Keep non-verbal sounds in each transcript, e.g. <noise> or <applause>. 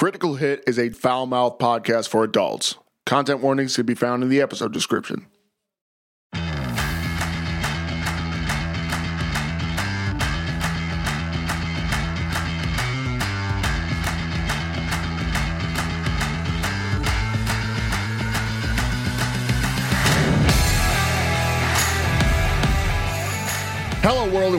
Critical Hit is a foul mouth podcast for adults. Content warnings can be found in the episode description.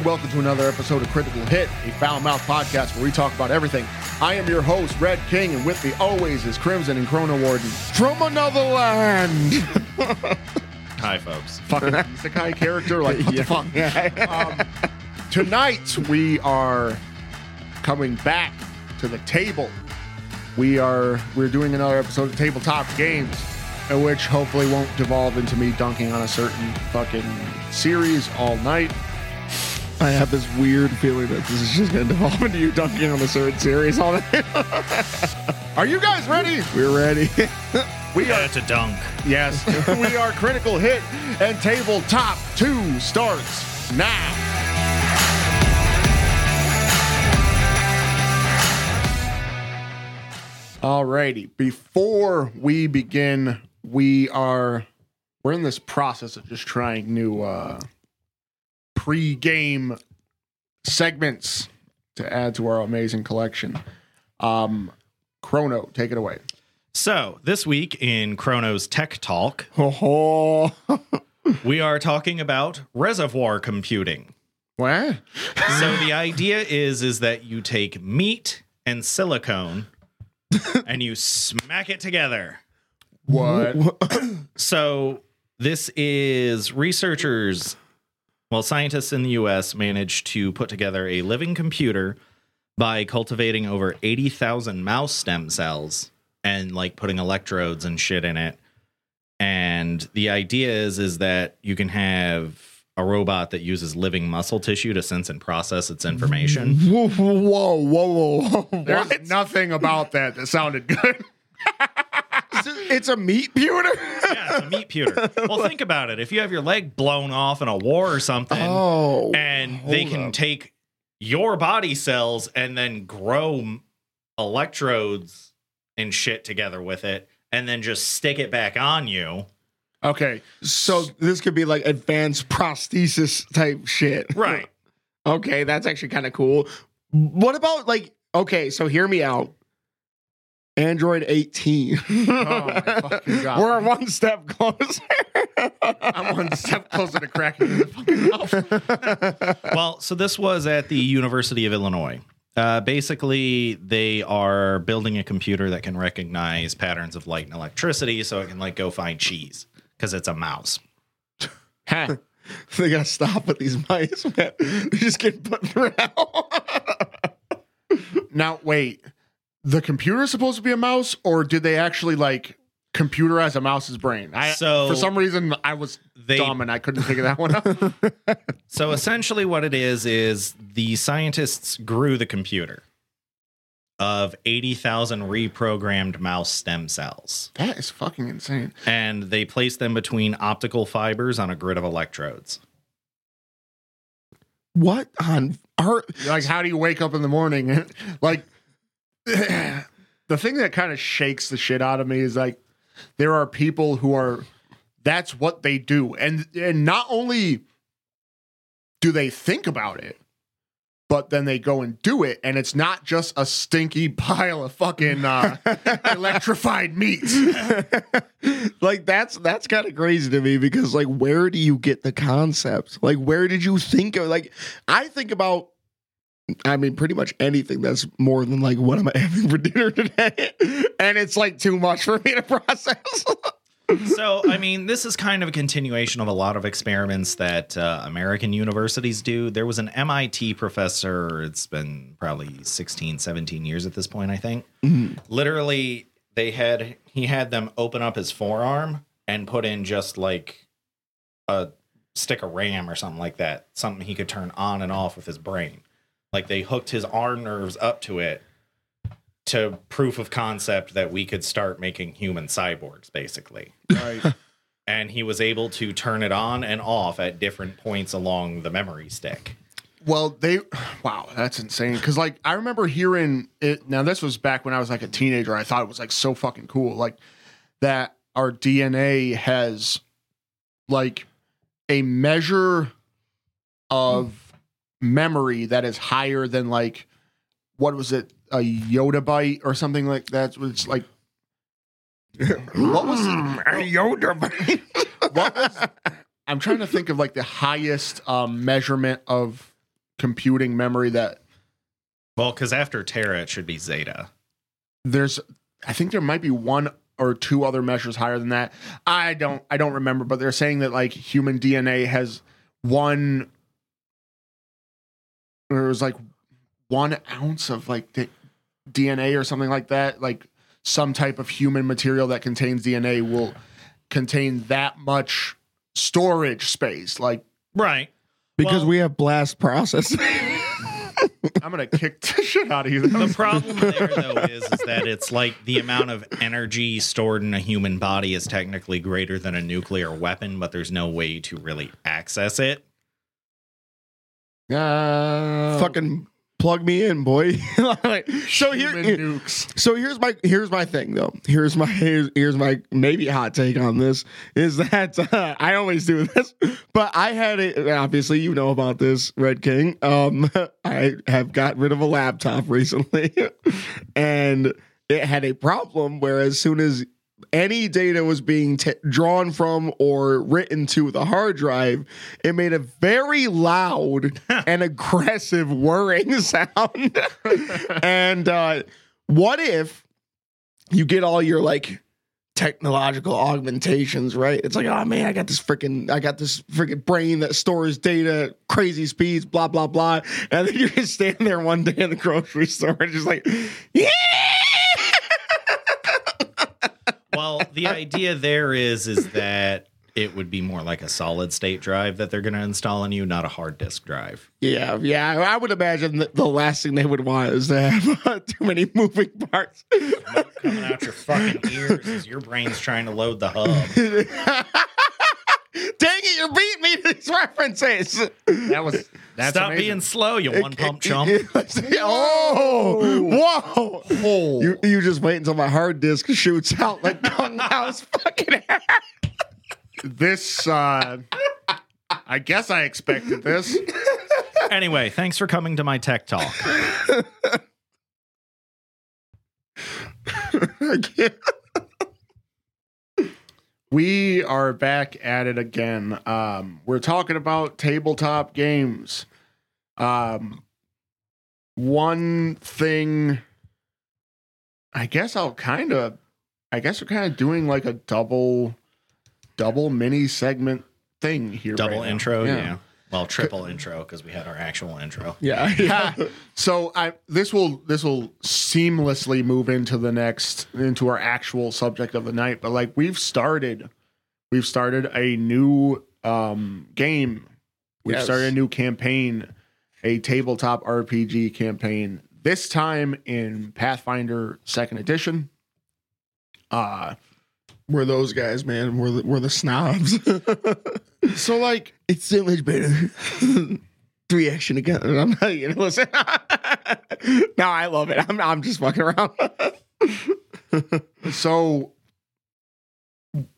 And welcome to another episode of Critical Hit, a foul mouth podcast where we talk about everything. I am your host, Red King, and with me always is Crimson and Chrono Warden from another land. <laughs> Hi, folks. Fucking <laughs> isekai character, like what the fuck? Um, tonight we are coming back to the table. We are we're doing another episode of Tabletop Games, which hopefully won't devolve into me dunking on a certain fucking series all night. I have this weird feeling that this is just going to devolve into you dunking on the third series all night. <laughs> Are you guys ready? We're ready. <laughs> We Yeah, are it's a dunk. yes, <laughs> we are critical hit and tabletop two starts now. Alrighty, before we begin, we are we're in this process of just trying new uh pre-game segments to add to our amazing collection. Um Chrono, take it away. So, this week in Chrono's Tech Talk, <laughs> we are talking about reservoir computing. What? So, the idea is is that you take meat and silicone <laughs> and you smack it together. What? So, this is researchers, well, scientists in the US managed to put together a living computer by cultivating over 80,000 mouse stem cells and like putting electrodes and shit in it. And the idea is is that you can have a robot that uses living muscle tissue to sense and process its information. <laughs> whoa, whoa, whoa, whoa. There's What? nothing about that that sounded good. <laughs> It's a meat pewter? yeah, it's a meat pewter. <laughs> Well, think about it. If you have your leg blown off in a war or something, Oh. and they can up. take your body cells and then grow electrodes and shit together with it and then just stick it back on you. Okay. So this could be like advanced prosthesis type shit. Right. <laughs> Okay, that's actually kind of cool. What about like okay, so hear me out. Android 18. <laughs> Oh my fucking God. We're one step closer. I'm one step closer to cracking in the fucking mouth. <laughs> well, so this was at the University of Illinois. Uh, basically, they are building a computer that can recognize patterns of light and electricity so it can like go find cheese because it's a mouse. Huh. <laughs> they gotta stop with these mice, man. They just get put through hell. Now wait. The computer is supposed to be a mouse, or did they actually like computerize a mouse's brain? I So- for some reason I was They dumb and I couldn't figure that one out. <laughs> So essentially, what it is is the scientists grew the computer of 80,000 reprogrammed mouse stem cells, that is fucking insane. and they placed them between optical fibers on a grid of electrodes. what on art? Like, how do you wake up in the morning? <laughs> like, the thing that kind of shakes the shit out of me is like, there are people who are, that's what they do. And, and not only do they think about it, but then they go and do it. And it's not just a stinky <laughs> pile of fucking uh, <laughs> electrified meat. <laughs> like that's that's kind of crazy to me because like where do you get the concept? Like where did you think of like I think about I mean pretty much anything that's more than like what am I having for dinner today? and it's like too much for me to <laughs> process. So, I mean, this is kind of a continuation of a lot of experiments that uh, American universities do. There was an MIT professor, it's been probably 16, 17 years at this point, I think. Literally, they had he had them open up his forearm and put in just like a stick of RAM or something like that, something he could turn on and off with his brain. Like they hooked his arm nerves up to it to proof of concept that we could start making human cyborgs, basically. Right. <laughs> And he was able to turn it on and off at different points along the memory stick. Well, they <sighs> wow, that's insane. Because like I remember hearing it. Now this was back when I was like a teenager. I thought it was like so fucking cool, like that our DNA has like a measure of memory that is higher than like what was it a Yoda byte or something like that. It's like <laughs> what was it? Yoda? <laughs> what was I'm trying to think of like the highest um, measurement of computing memory that Well, because after tera, it should be zetta. there's I think there might be one or two other measures higher than that. I don't I don't remember, but they're saying that like human DNA has one or it was like one ounce of like the DNA or something like that. Like some type of human material that contains DNA will contain that much storage space. Like Right. because Well- we have blast processing. <laughs> I'm gonna kick the <laughs> shit out of you. The problem there, though, is, is that it's like the amount of energy stored in a human body is technically greater than a nuclear weapon, but there's no way to really access it. Uh, Fucking plug me in, boy. <laughs> Like, so here, nukes. so here's my here's my thing though. Here's my here's, here's my maybe hot take on this is that uh, I always do this, but I had it. Obviously, you know about this, Red King. Um, <laughs> I have got rid of a laptop <laughs> recently, and it had a problem where as soon as any data was being t- drawn from or written to the hard drive, it made a very loud <laughs> and aggressive whirring sound. <laughs> and uh, what if you get all your like technological augmentations, right? It's like, oh man, I got this freaking, I got this freaking brain that stores data, crazy speeds, blah blah blah, and then you're just standing there one day in the grocery store and just like, yeah. Well, the idea there is is that it would be more like a solid state drive that they're going to install on you, not a hard disk drive. Yeah, yeah. I would imagine that the last thing they would want is to have uh, too many moving parts. Coming out your fucking ears as your brain's trying to load the hub. <laughs> Dang it, you're beating me to these references. That was that's Stop amazing. being slow, you one pump <laughs> chump. oh, whoa. Oh. You, you just wait until my hard disk shoots out like <laughs> Kung Lao's fucking hair. <laughs> this uh I guess I expected this. Anyway, thanks for coming to my tech talk. I can't. We are back at it again. Um we're talking about tabletop games. Um one thing I guess I'll kind of I guess we're kind of doing like a double double mini segment thing here. Double right intro, yeah. Well, triple intro because we had our actual intro. Yeah. <laughs> Yeah. so I this will this will seamlessly move into the next into our actual subject of the night. But like we've started we've started a new um game. We've Yes. started a new campaign, a tabletop RPG campaign. This time in Pathfinder second edition. Uh We're those guys, man. We're the, we're the snobs. <laughs> so like it's so much better. <laughs> Three action again. <laughs> I'm not you know listen. no, I love it. I'm I'm just fucking around. so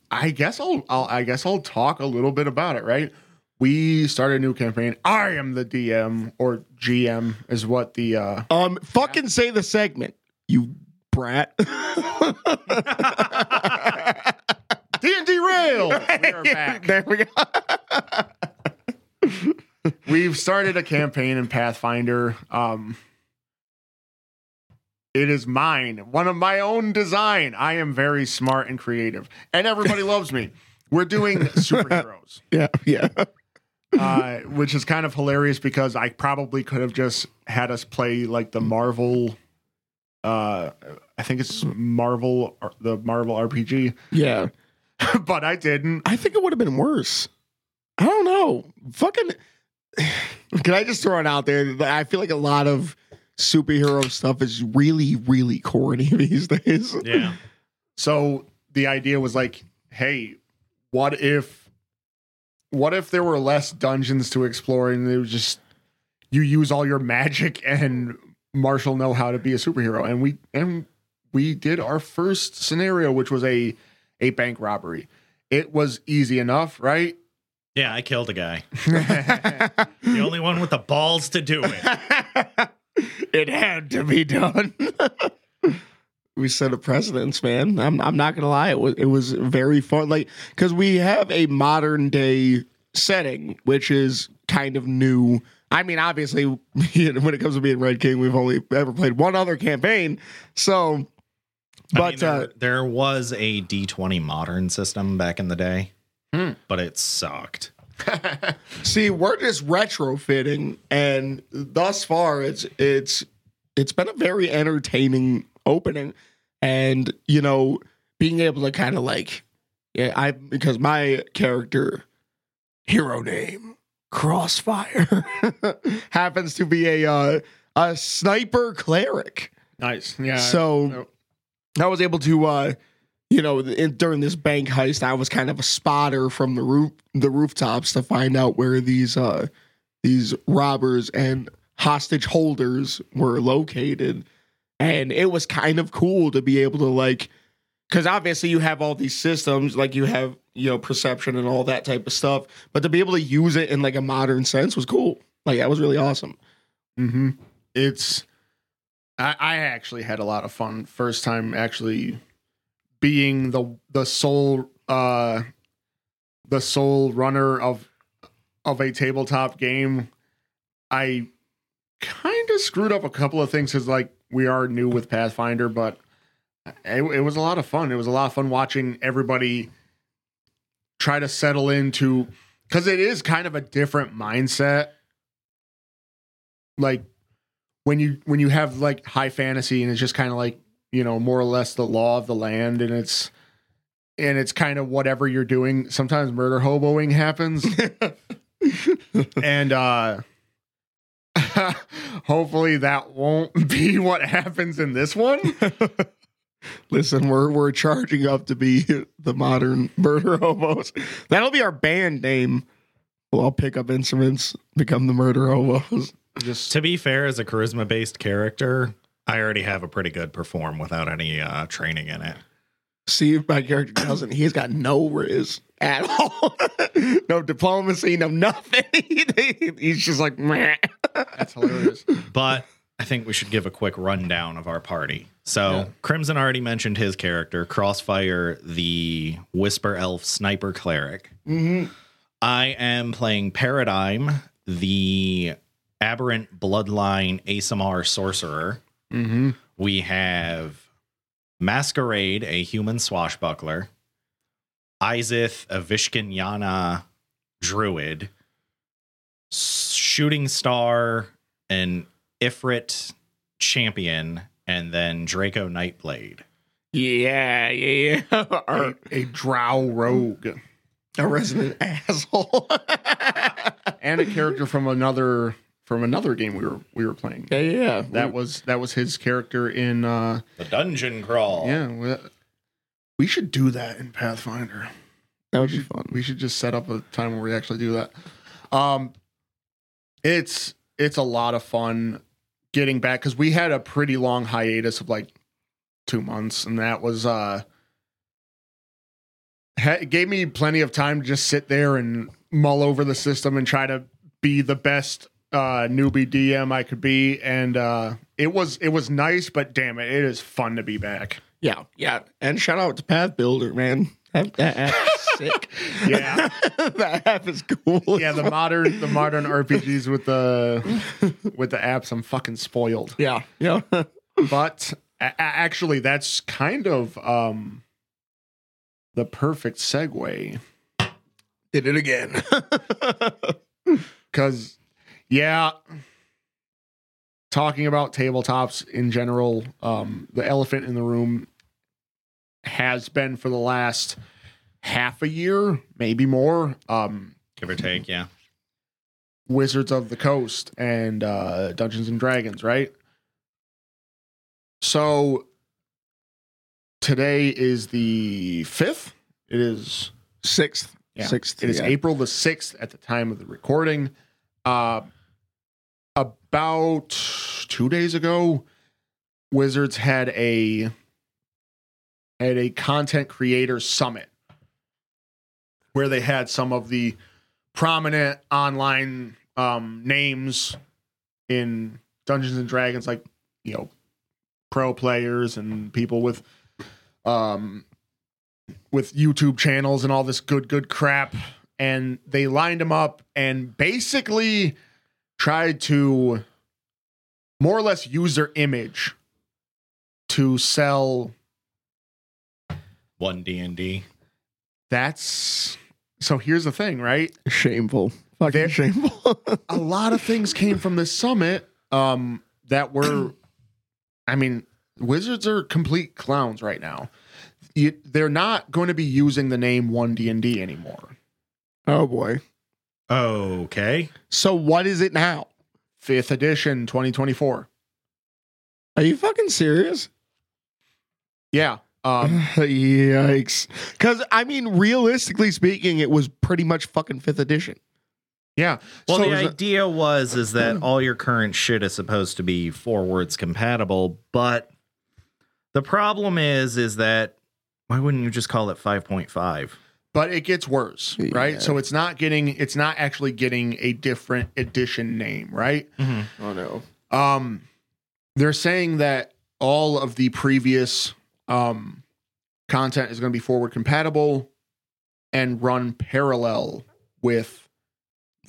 I guess I'll, I'll I guess I'll talk a little bit about it, right? We started a new campaign. I am the DM or GM is what the uh um fucking say the segment, you brat. <laughs> D&D Rail. <laughs> We are back. there we go. <laughs> We've started a campaign in Pathfinder. Um it is mine, one of my own design. I am very smart and creative, and everybody loves me. We're doing superheroes. yeah, yeah. uh, which is kind of hilarious because I probably could have just had us play like the Marvel. Uh, I think it's Marvel, the Marvel RPG, Yeah. <laughs> but I didn't. I think it would have been worse. I don't know. Fucking. <sighs> Can I just throw it out there? I feel like a lot of superhero stuff is really, really corny <laughs> these days. Yeah. So the idea was like, hey, what if, what if there were less dungeons to explore and it was just you use all your magic and martial know how to be a superhero. And we and we did our first scenario, which was a a bank robbery. It was easy enough, right? Yeah, I killed a guy. <laughs> The only one with the balls to do it. <laughs> it had to be done. <laughs> we set a precedence, man. I'm I'm not gonna lie. It was it was very fun. Like because we have a modern day setting, which is kind of new. I mean, obviously, <laughs> when it comes to being Red King, we've only ever played one other campaign. So, I but mean, there, uh, there was a D20 modern system back in the day, Hmm. but it sucked. <laughs> See, we're just retrofitting, and thus far, it's it's it's been a very entertaining opening, and you know, being able to kind of like, yeah, I because my character hero name Crossfire <laughs> happens to be a uh, a sniper cleric, Nice. Yeah. so no. I was able to, uh, you know, in, during this bank heist, I was kind of a spotter from the roof, the rooftops to find out where these uh, these robbers and hostage holders were located, and it was kind of cool to be able to like, because obviously you have all these systems, like you have you know perception and all that type of stuff, but to be able to use it in like a modern sense was cool. Like that was really awesome. Mm-hmm. It's I, I actually had a lot of fun first time actually being the the sole uh the sole runner of of a tabletop game. I kind of screwed up a couple of things because like we are new with Pathfinder, but it, it was a lot of fun. It was a lot of fun watching everybody try to settle into because it is kind of a different mindset. Like when you when you have like high fantasy and it's just kind of like you know more or less the law of the land and it's and it's kind of whatever you're doing. Sometimes murder hoboing happens. <laughs> And uh <laughs> hopefully that won't <laughs> be what happens in this one Listen, we're we're charging up to be the modern murder hobos. That'll be our band name. We'll all pick up instruments, become the murder hobos. just To be fair, as a charisma based character, I already have a pretty good perform without any uh, training in it. See if my character doesn't. He's got no riz at all. <laughs> no diplomacy, no nothing. <laughs> He's just like, meh. that's hilarious But I think we should give a quick rundown of our party. So, Yeah. Crimson already mentioned his character, Crossfire, the Whisper Elf Sniper Cleric. Mhm. I am playing Paradigm, the Aberrant Bloodline ASMR Sorcerer. mm-hmm. We have Masquerade, a human swashbuckler. Izith, a Vishkanyana druid. Shooting Star, an Ifrit champion, and then Draco Nightblade. Yeah, yeah. <laughs> a, a drow rogue a resident <laughs> asshole. <laughs> and a character from another from another game we were we were playing yeah, yeah. that was that was his character in uh The Dungeon Crawl. Yeah, we, we should do that in Pathfinder. that would be fun. We should just set up a time where we actually do that. Um, it's it's a lot of fun getting back because we had a pretty long hiatus of like two months, and that was uh, ha- gave me plenty of time to just sit there and mull over the system and try to be the best uh newbie DM I could be and uh it was it was nice but damn it it is fun to be back. Yeah, yeah. And shout out to Pathbuilder, man. That, that app is sick. <laughs> Yeah. <laughs> that app is cool. yeah, the modern the modern RPGs with the with the apps, I'm fucking spoiled. yeah, yeah. <laughs> But a- actually, that's kind of um the perfect segue Did it again. because yeah, talking about tabletops in general, um, the elephant in the room has been for the last half a year, maybe more. Um, Give or take, yeah. Wizards of the Coast and uh, Dungeons and Dragons, right? So today is the fifth. It is Sixth. Yeah. Sixth. it is yeah. April the sixth at the time of the recording. Uh, about two days ago, Wizards had a had a content creator summit where they had some of the prominent online um, names in Dungeons and Dragons, like you know, pro players and people with um with YouTube channels and all this good good crap. And they lined them up and basically tried to more or less use their image to sell One D and D. that's so here's the thing right Shameful. Fucking There- shameful. <laughs> a lot of things came from this summit um that were i mean wizards are complete clowns right now you, they're not going to be using the name 1d&d anymore oh boy. Okay. So what is it now? fifth edition 2024 Are you fucking serious? yeah um <laughs> Yikes. Because, I mean, realistically speaking, it was pretty much fucking fifth edition. yeah Well, So the is it- idea was is that <clears throat> all your current shit is supposed to be forwards compatible, but the problem is is that why wouldn't you just call it 5.5? but it gets worse right Yeah. so it's not getting it's not actually getting a different edition name right Oh, no. um they're saying that all of the previous um content is going to be forward compatible and run parallel with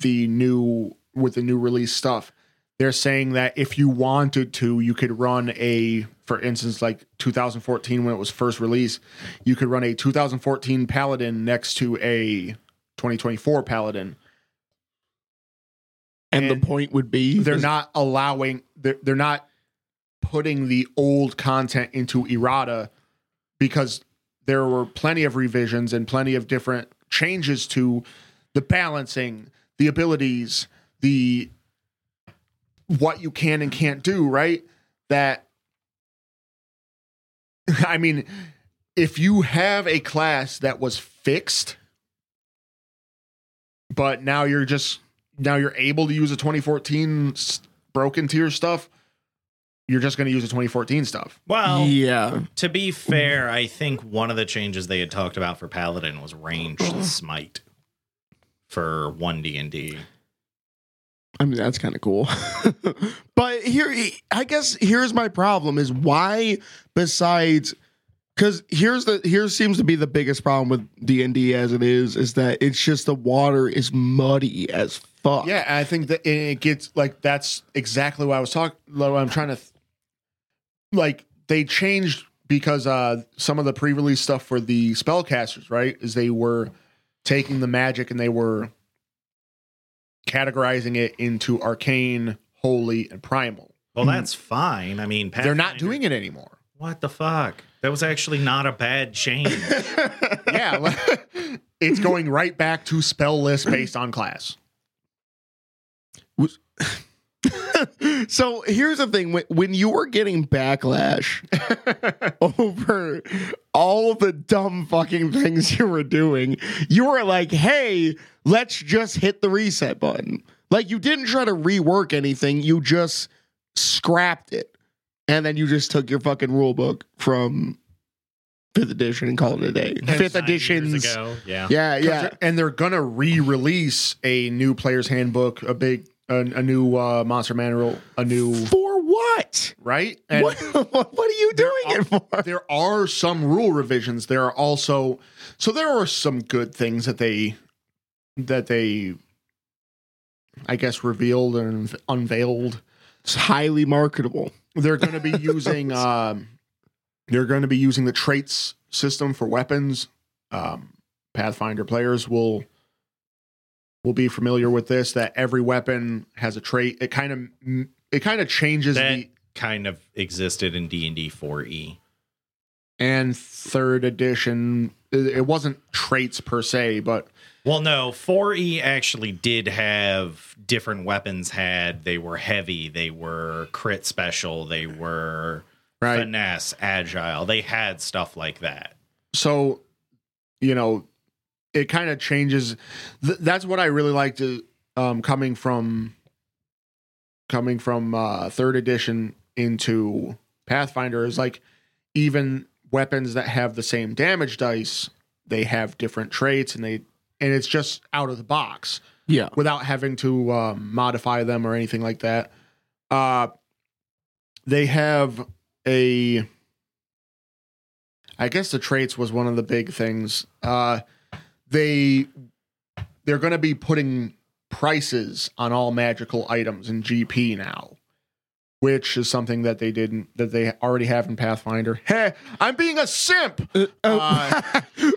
the new with the new release stuff. They're saying that if you wanted to you could run a for instance like 2014 when it was first released you could run a 2014 paladin next to a 2024 paladin. And, And the point would be they're not allowing they're, they're not putting the old content into errata because there were plenty of revisions and plenty of different changes to the balancing the abilities the what you can and can't do right? That <laughs> i mean if you have a class that was fixed but now you're just now you're able to use a 2014 broken tier stuff you're just going to use the 2014 stuff Well, yeah. to be fair, I think one of the changes they had talked about for Paladin was ranged smite for 1D and D. I mean, that's kind of cool. <laughs> but here, I guess here's my problem is why, besides, because here's the, here seems to be the biggest problem with D&D as it is, is that it's just the water is muddy as fuck. yeah and i think that it it gets like that's exactly what i was talking what i'm trying to th- like they changed because uh some of the pre-release stuff for the spellcasters right is they were taking the magic and they were categorizing it into arcane holy and primal Well, that's fine. I mean, they're not doing it anymore What the fuck? That was actually not a bad change. <laughs> yeah like, <laughs> it's going right back to spell list based on class <laughs> so here's the thing. When, when you were getting backlash <laughs> over all the dumb fucking things you were doing you were like hey let's just hit the reset button. Like you didn't try to rework anything. You just scrapped it. And then you just took your fucking rule book from fifth edition and called it a day. Fifth Nine years editions. ago. Yeah. yeah 'Cause yeah. And they're gonna re-release a new player's handbook, a big, a, a new uh, monster manual, a new for what right. And what, <laughs> what are you doing it for there are some rule revisions. There are also so there are some good things that they that they, I guess, revealed and unveiled. it's highly marketable They're going to be <laughs> using um, they're going to be using the traits system for weapons. Um, Pathfinder players will will be familiar with this. That every weapon has a trait. It kind of it kind of changes That the kind of existed in D and D 4E. and third edition. It it wasn't traits per se, but Well, no, 4E actually did have different weapons. Had they were heavy, they were crit special, they were right. finesse, agile. They had stuff like that. so you know it kind of changes Th- that's what i really liked um coming from coming from uh, third edition into Pathfinder is like even weapons that have the same damage dice, they have different traits, and they and it's just out of the box Yeah. without having to um, modify them or anything like that. Uh, they have a. I guess the traits was one of the big things. Uh, they they're going to be putting prices on all magical items in GP now, which is something that they didn't that they already have in Pathfinder. Hey, I'm being a simp. Uh,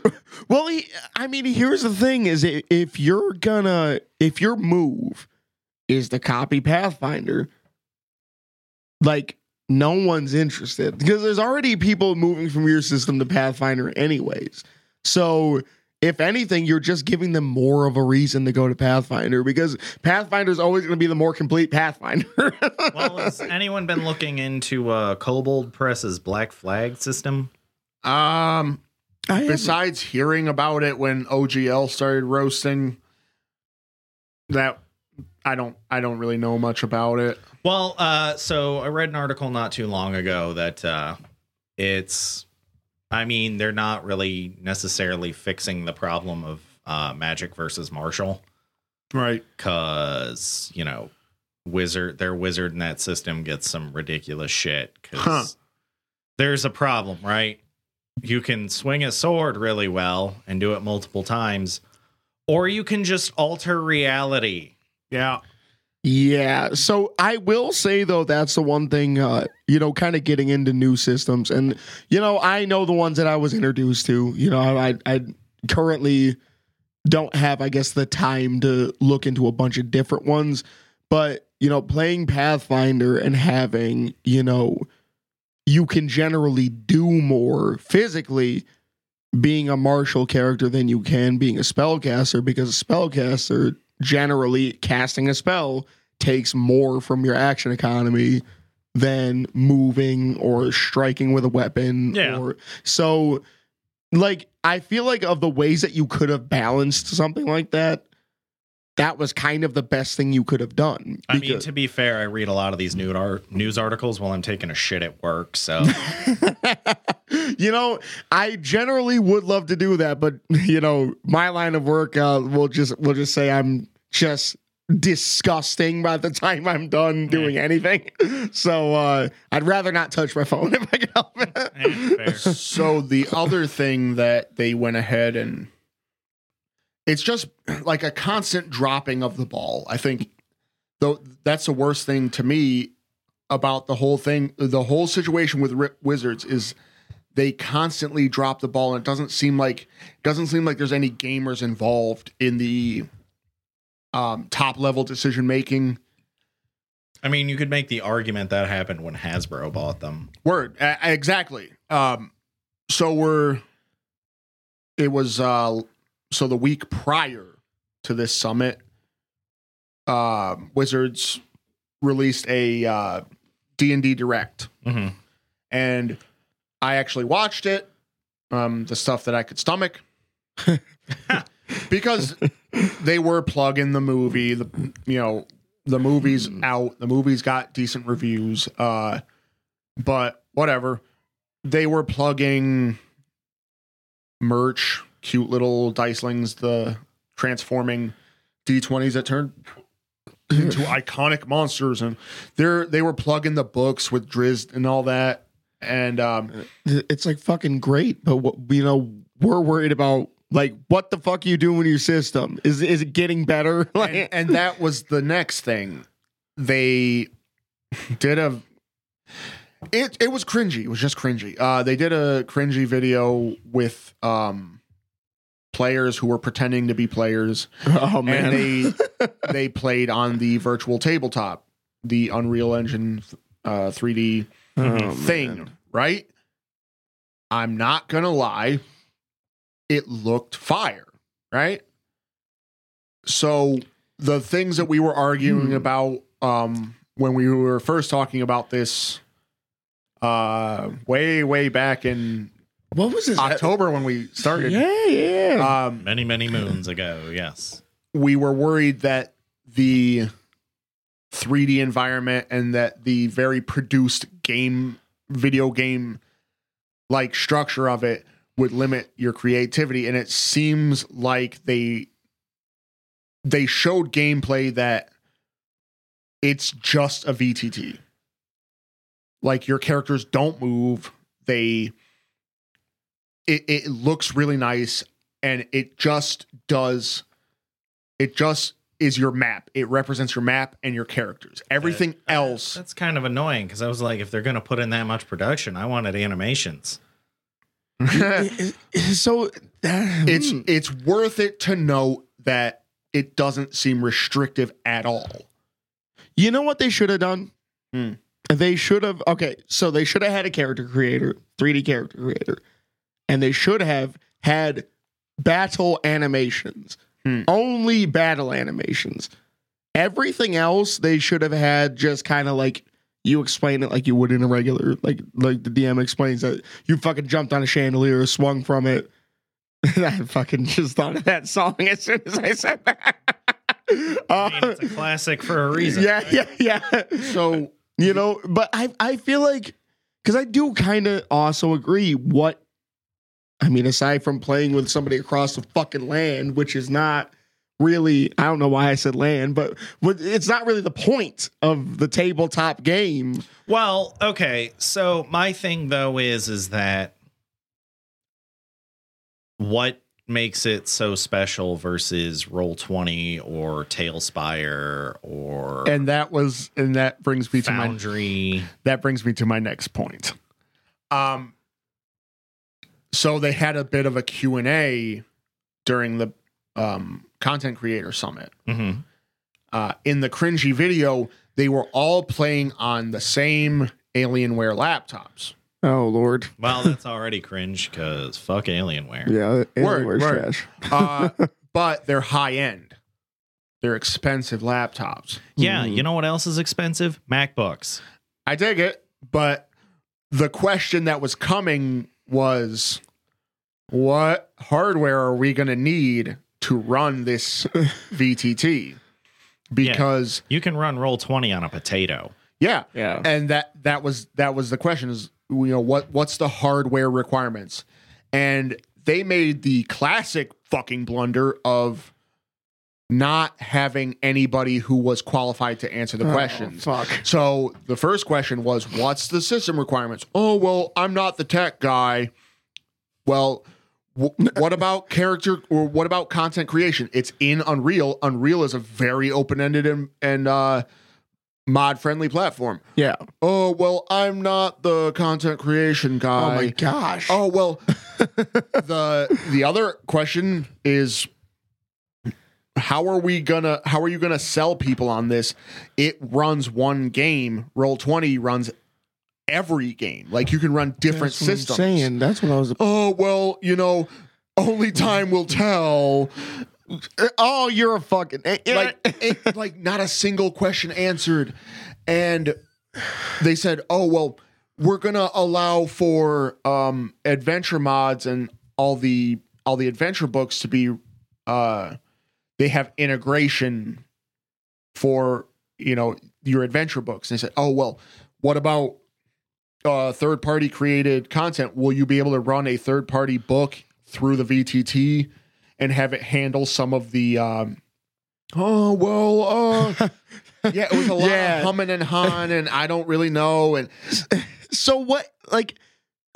<laughs> well, he, I mean, here's the thing: is if you're gonna, if your move is to copy Pathfinder, like no one's interested because there's already people moving from your system to Pathfinder, anyways. So. If anything, you're just giving them more of a reason to go to Pathfinder because Pathfinder is always going to be the more complete Pathfinder. <laughs> Well, has anyone been looking into uh, Kobold Press's Black Flag system? Um, I haven't- besides hearing about it when OGL started roasting, that I don't I don't really know much about it. Well, uh, so I read an article not too long ago that uh, it's, I mean, they're not really necessarily fixing the problem of uh, Magic versus Martial Right. because you know, wizard, their wizard in that system gets some ridiculous shit because Huh. there's a problem, right? You can swing a sword really well and do it multiple times, or you can just alter reality. Yeah. Yeah. So I will say though, that's the one thing, uh, you know, kind of getting into new systems, and you know, I know the ones that I was introduced to. You know, I I currently don't have, I guess, the time to look into a bunch of different ones, but you know, playing Pathfinder and having, you know, you can generally do more physically being a martial character than you can being a spellcaster because a spellcaster generally casting a spell takes more from your action economy than moving or striking with a weapon Yeah. or so like I feel like of the ways that you could have balanced something like that that was kind of the best thing you could have done I mean, to be fair, I read a lot of these news, art, news articles while I'm taking a shit at work. So <laughs> you know, I generally would love to do that, but you know, my line of work, uh, we'll just we'll just say I'm just disgusting by the time I'm done doing anything. <laughs> So uh, I'd rather not touch my phone <laughs> if I can help it. fair. So the other thing that they went ahead and it's just like a constant dropping of the ball. I think though that's the worst thing to me about the whole thing. The whole situation with Ri- Wizards is they constantly drop the ball, and it doesn't seem like doesn't seem like there's any gamers involved in the um, top level decision making. I mean, you could make the argument that happened when Hasbro bought them. Word, A- exactly. Um, so we're. It was uh, so the week prior to this summit, uh, Wizards released a uh, D and D direct, Mm-hmm. and I actually watched it. Um, the stuff that I could stomach, <laughs> because they were plugging the movie. The you know the movie's out. The movie's got decent reviews. Uh, but whatever. They were plugging merch, cute little dicelings, the transforming D20s that turn into <laughs> iconic monsters, and they're they were plugging the books with Drizzt and all that. And um, It's like fucking great, but what, you know, we're worried about like what the fuck you doing with your system? Is is it getting better? <laughs> And, and that was the next thing. They did a it it was cringy. It was just cringy. Uh they did a cringy video with um players who were pretending to be players oh man, and they <laughs> they played on the virtual tabletop, the Unreal Engine uh 3D Oh, thing, man. right? I'm not gonna lie, it looked fire, right? So the things that we were arguing Hmm. about um when we were first talking about this uh way way back in What was this? October when we started Yeah, yeah. um Many, many moons ago. Yes. we were worried that the 3D environment and that the very produced game video game like structure of it would limit your creativity and it seems like they they showed gameplay that it's just a VTT. Like your characters don't move, they it, it looks really nice and it just does it just is your map. It represents your map and your characters. Everything Uh, else That's kind of annoying because I was like, if they're going to put in that much production, I wanted animations. <laughs> so it's hmm. it's worth it to note that it doesn't seem restrictive at all. You know what they should have done? Hmm. They should have okay, so they should have had a character creator, 3D character creator, and they should have had battle animations. Hmm. Only battle animations. Everything else they should have had just kind of like you explain it like you would in a regular like like the DM explains that you fucking jumped on a chandelier, swung from it. <laughs> I fucking just thought of that song as soon as I said that. <laughs> I mean, Uh, it's a classic for a reason. yeah, yeah, yeah. So You know, but I I feel like because I do kind of also agree what I mean, aside from playing with somebody across the fucking land, which is not really I don't know why I said land, but it's not really the point of the tabletop game. Well, okay. So my thing though is is that what makes it so special versus roll 20 or TaleSpire or and that was and that brings me to my foundry that brings me to my next point. Um so they had a bit of a Q&A during the um content creator summit. Mhm. Uh in the cringy video, they were all playing on the same Alienware laptops. Oh lord, well that's <laughs> already cringe because fuck alienware yeah, Word, Alienware's word. trash. Uh <laughs> but they're high end. They're expensive laptops. yeah Mhm. you know what else is expensive macbooks I dig it, but the question that was coming was what hardware are we going to need to run this <laughs> VTT? Because you can run roll 20 on a potato yeah. Yeah, And that that was that was the question is you know what what's the hardware requirements? And they made the classic fucking blunder of not having anybody who was qualified to answer the questions. Oh, fuck. So the first question was, "What's the system requirements?" Oh well, I'm not the tech guy. Well, what about character or what about content creation? It's in Unreal. Unreal is a very open-ended and, and uh, mod-friendly platform. Yeah. Oh well, I'm not the content creation guy. Oh my gosh. Oh well, <laughs> the the other question is how are we gonna how are you gonna sell people on this? It runs one game. Roll twenty runs every game. Like you can run different That's what I'm systems. saying that's what I was. Oh well, you know, only time will tell. Oh, you're a fucking Like it, like not a single question answered, and they said, "Oh well, we're gonna allow for um, adventure mods and all the all the adventure books to be uh, they have integration for you know your adventure books." And they said, "Oh well, what about uh, third party created content? Will you be able to run a third party book through the VTT and have it handle some of the?" Um, oh well, uh, yeah, it was a <laughs> lot Yeah. of humming and hawing, and I don't really know. And <laughs> so what like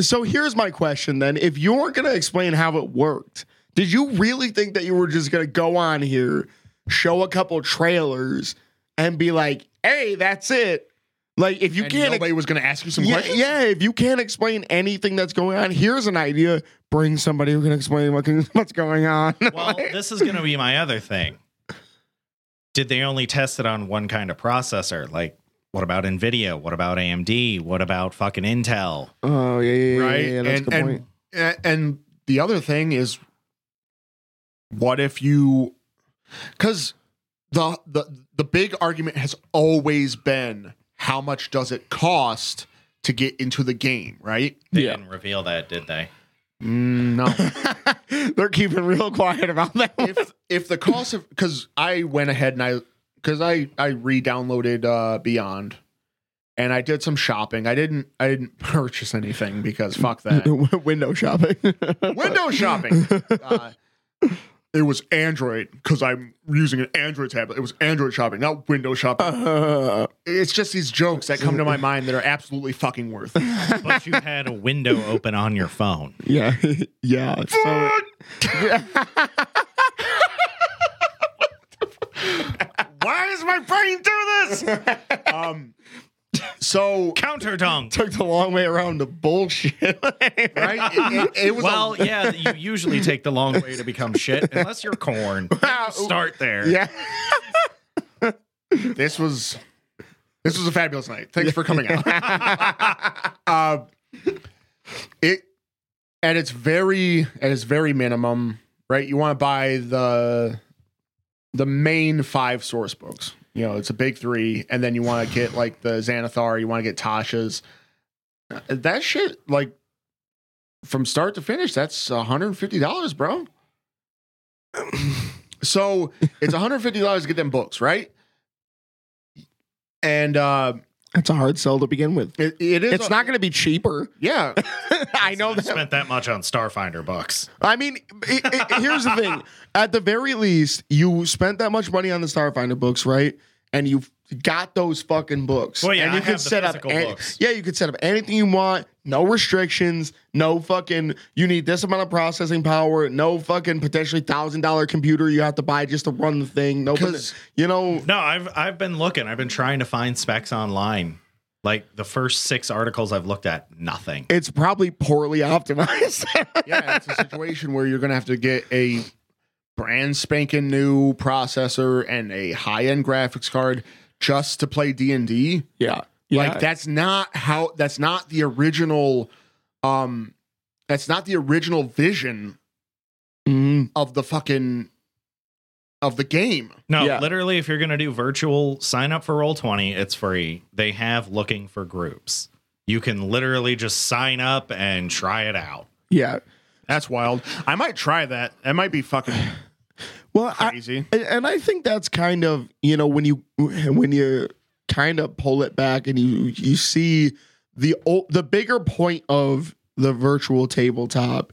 so here's my question then if you weren't going to explain how it worked did you really think that you were just going to go on here show a couple trailers and be like hey that's it like if you and can't nobody was going to ask you some yeah, questions. yeah, if you can't explain anything that's going on, here's an idea. Bring somebody who can explain what can, <laughs> what's going on. Well, this is going to be my other thing. Did they only test it on one kind of processor? Like, what about Nvidia? What about AMD? What about fucking Intel? oh yeah, yeah, yeah, right? yeah, that's a and and and the other thing is, what if you? Because the the the big argument has always been how much does it cost to get into the game, right? They Yeah. didn't reveal that, did they? Mm, no. <laughs> They're keeping real quiet about that. if if the cost of because I went ahead and I because I I re-downloaded uh, Beyond, and I did some shopping. I didn't I didn't <laughs> purchase anything because fuck that. <laughs> Window shopping. Window shopping. Uh, it was Android because I'm using an Android tablet. It was Android shopping, not Windows shopping. Uh, it's just these jokes that come to my mind that are absolutely fucking worth. it. <laughs> But you had a window open on your phone. yeah, <laughs> yeah. So, <laughs> Why does my brain do this? um, so Counter dunk. took the long way around the bullshit. right, it, <laughs> it- it was a- Well, yeah, you usually take the long way to become shit, unless you're corn. Start there. yeah. <laughs> this was this was a fabulous night. Thanks for coming out. <laughs> uh, it at its very at its very minimum, right? You want to buy the the main five source books. You know, it's a big three, and then you want to get like the Xanathar. You want to get Tasha's. That shit, like from start to finish, that's one hundred and fifty dollars, bro. So it's one hundred fifty dollars to get them books, right? And uh, That's a hard sell to begin with. it, it is. It's a- not going to be cheaper. Yeah, <laughs> I know I that. spent that much on Starfinder bucks. I mean, it, it- here's the thing. At the very least, you spent that much money on the Starfinder books, right? And you got those fucking books. Well, yeah, and you I can have the set up. physical an- books. yeah, you could set up anything you want. No restrictions. No fucking. You need this amount of processing power. No fucking potentially thousand dollar computer you have to buy just to run the thing. No, 'Cause- you know. No, I've I've been looking. I've been trying to find specs online. Like the first six articles I've looked at, nothing. It's probably poorly optimized. <laughs> yeah. It's a situation where you're gonna have to get a brand spanking new processor and a high end graphics card just to play D and D. yeah. Yeah. Like that's not how. That's not the original. Um, that's not the original vision Mhm. of the fucking of the game. No, Yeah. literally, if you're gonna do virtual, sign up for Roll Twenty. It's free. They have looking for groups. You can literally just sign up and try it out. Yeah. That's wild. I might try that. That might be fucking Well, crazy. And- and I think that's kind of you know when you when you kind of pull it back and you you see the o- the bigger point of the virtual tabletop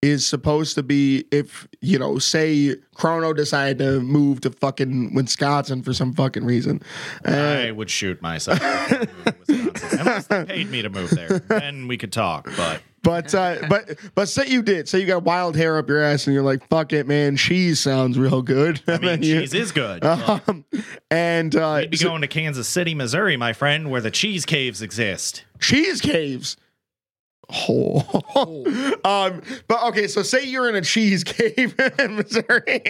is supposed to be if you know say Chrono decided to move to fucking Wisconsin for some fucking reason. Uh, I would shoot myself if I moved to unless they paid me to move there. Then we could talk. But but uh, but but say you did. Say you got wild hair up your ass and you're like, fuck it, man. Cheese sounds real good. I mean, <laughs> cheese is good. Um, and uh, You'd be so- going to Kansas City, Missouri, my friend, where the cheese caves exist. cheese caves. Oh. <laughs> um, but okay, so say you're in a cheese <laughs> cave in Missouri.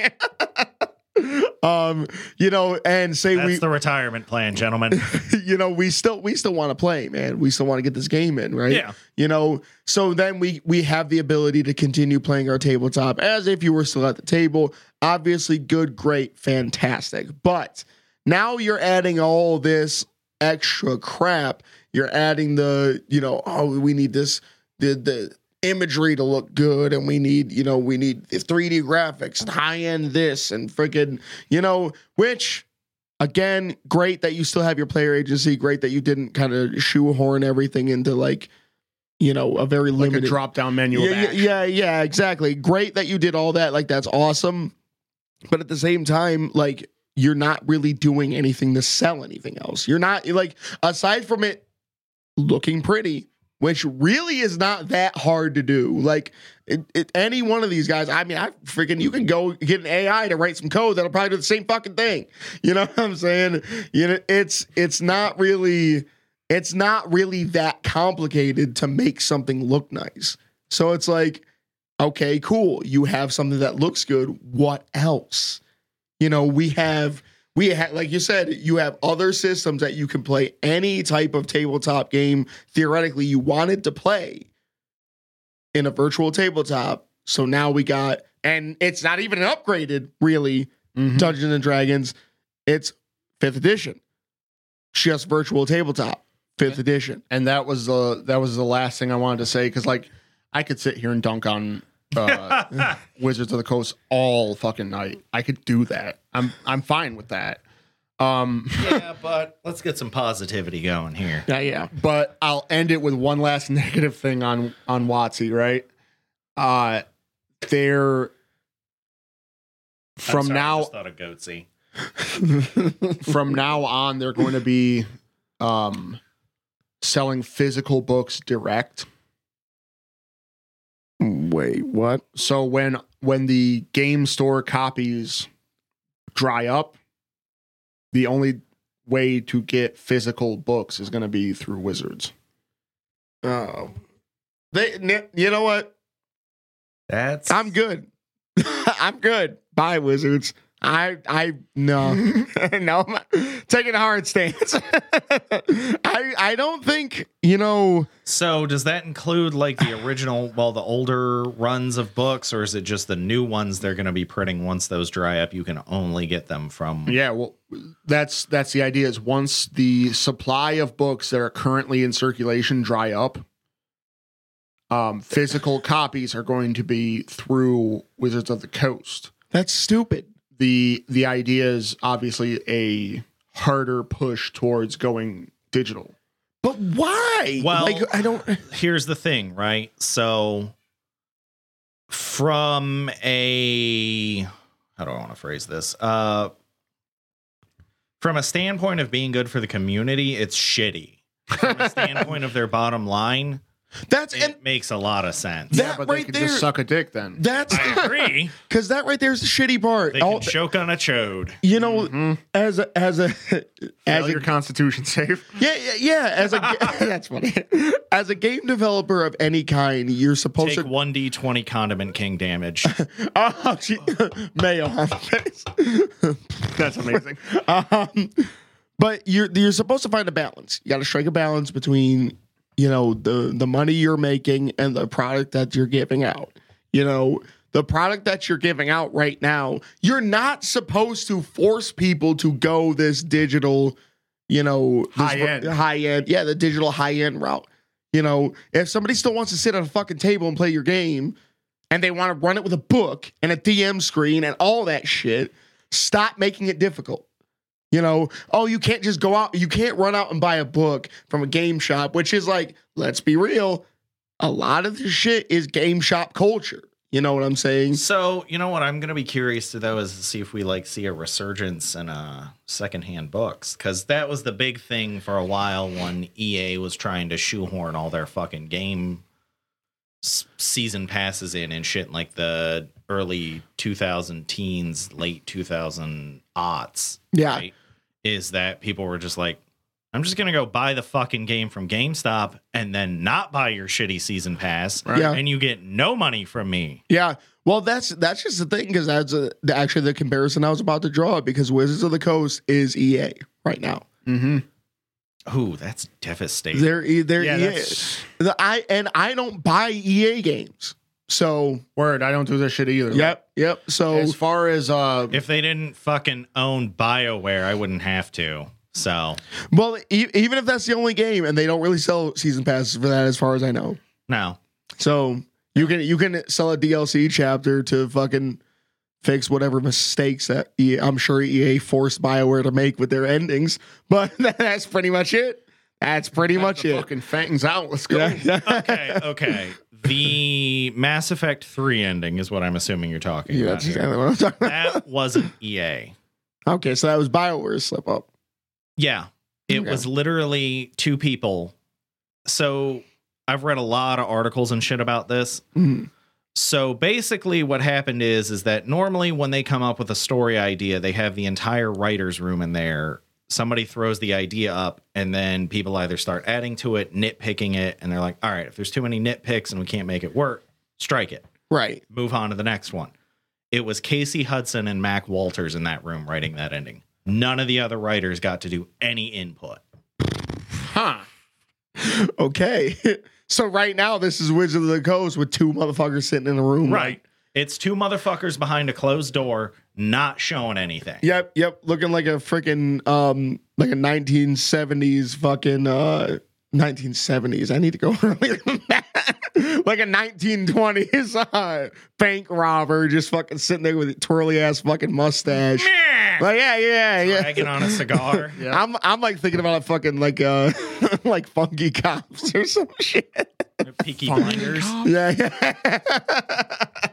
um, you know, and say That's we, the retirement plan, gentlemen. <laughs> you know, we still we still want to play, man. We still want to get this game in, right? Yeah. You know, so then we we have the ability to continue playing our tabletop as if you were still at the table. Obviously, good, great, fantastic. But now you're adding all this extra crap. You're adding the, you know, oh, we need this the the imagery to look good and we need, you know, we need 3D graphics and high end this and freaking, you know, which again, great that you still have your player agency. Great that you didn't kind of shoehorn everything into like, you know, a very Like limited drop down menu. yeah, of yeah, action. yeah, yeah, exactly. Great that you did all that. Like that's awesome. But at the same time, like you're not really doing anything to sell anything else. You're not like aside from it looking pretty, which really is not that hard to do. Like it, it, any one of these guys, I mean, I freaking you can go get an AI to write some code that'll probably do the same fucking thing. <laughs> You know what I'm saying? You know, it's it's not really it's not really that complicated to make something look nice. So it's like, okay, cool. You have something that looks good. What else? You know, we have we have like you said, you have other systems that you can play any type of tabletop game theoretically you wanted to play in a virtual tabletop. So now we got and it's not even an upgraded really Mhm. Dungeons and Dragons. It's fifth edition. Just virtual tabletop. Fifth edition. and that was the that was the last thing I wanted to say because like I could sit here and dunk on uh, <laughs> Wizards of the Coast all fucking night. I could do that. I'm I'm fine with that. Um, <laughs> yeah, but let's get some positivity going here. Yeah, yeah. but I'll end it with one last <laughs> negative thing on on Watsy, right? Uh they're from sorry, now thought of goatsy. from now on they're going to be um selling physical books direct. Wait, what? So when when the game store copies dry up, the only way to get physical books is going to be through Wizards. Oh, they. You know what? That's I'm good. <laughs> I'm good. Bye, Wizards. I I no <laughs> no I'm taking a hard stance. <laughs> I I don't think you know. So does that include like the original, well, the older runs of books, or is it just the new ones they're going to be printing once those dry up? You can only get them from. Yeah, well, that's that's the idea. Is once the supply of books that are currently in circulation dry up, um, physical copies are going to be through Wizards of the Coast. That's stupid. The The idea is obviously a harder push towards going digital. But why? Well- like I don't. Here's the thing, right? So from a how do I want to phrase this? Uh from a standpoint of being good for the community, it's shitty. From a standpoint of their bottom line, That's it and makes a lot of sense. That yeah, but right they could there- just suck a dick then. that's I agree. <laughs> because that right there is the shitty part. They All- can choke on a chode. you know, Mhm. as a as a as a your constitution safe. <laughs> Yeah, yeah, yeah. As a <laughs> that's funny. As a game developer of any kind, you're supposed to Take to. one D twenty condiment king damage. Oh, gee, mayo on the face. That's amazing. um, but you're you're supposed to find a balance. You got to strike a balance between you know the the money you're making and the product that you're giving out. You know the product that you're giving out right now. You're not supposed to force people to go this digital. You know, High end. high end, yeah, the digital high end route. You know, if somebody still wants to sit at a fucking table and play your game, and they want to run it with a book and a DM screen and all that shit, stop making it difficult. You know, oh, you can't just go out, you can't run out and buy a book from a game shop, which is like, let's be real, a lot of this shit is game shop culture. You know what I'm saying? So you know what I'm gonna be curious to though is to see if we like see a resurgence in uh secondhand books because that was the big thing for a while when EA was trying to shoehorn all their fucking game s- season passes in and shit like the early 2000 teens, late 2000 aughts. Yeah. right? Is that people were just like, I'm just gonna go buy the fucking game from GameStop and then not buy your shitty season pass, Right. Yeah. and you get no money from me. Yeah. Well, that's that's just the thing because that's a, the- actually the comparison I was about to draw because Wizards of the Coast is EA right now. Mm-hmm. Ooh, that's devastating. They're they're Yeah, EA. The- I and I don't buy EA games. So word. I don't do this shit either. yep, yep. So As far as uh, if they didn't fucking own BioWare, I wouldn't have to. So, well, e- even if that's the only game and they don't really sell season passes for that, as far as I know. no. So you can you can sell a DLC chapter to fucking fix whatever mistakes that EA, I'm sure EA forced Bioware to make with their endings, but <laughs> that's pretty much it. That's pretty much the it. fucking fangs out. Let's go. Yeah. <laughs> Okay, okay. The Mass Effect 3 ending is what I'm assuming you're talking Yeah, about. that's here. exactly what I'm talking about. That wasn't EA. Okay, so that was Bioware's slip up. Yeah. It Okay. was literally two people. So I've read a lot of articles and shit about this. Mhm. So basically what happened is is that normally when they come up with a story idea, they have the entire writers room in there. Somebody throws the idea up and then people either start adding to it, nitpicking it, and they're like, "All right, if there's too many nitpicks and we can't make it work, strike it. Right. Move on to the next one." It was Casey Hudson and Mac Walters in that room writing that ending. None of the other writers got to do any input. Huh. <laughs> Okay. <laughs> so right now this is Wizard of the Coast with two motherfuckers sitting in a room. Right. It's two motherfuckers behind a closed door, not showing anything. Yep, yep. Looking like a freaking um like a 1970s fucking uh 1970s. I need to go <laughs> earlier than that. like a 1920s uh, bank robber, just fucking sitting there with a twirly ass fucking mustache. Like yeah, yeah, yeah. Dragging on a cigar. <laughs> Yeah. I'm I'm like thinking about a fucking like uh <laughs> like funky cops or some shit. Peaky blinders. Yeah, yeah.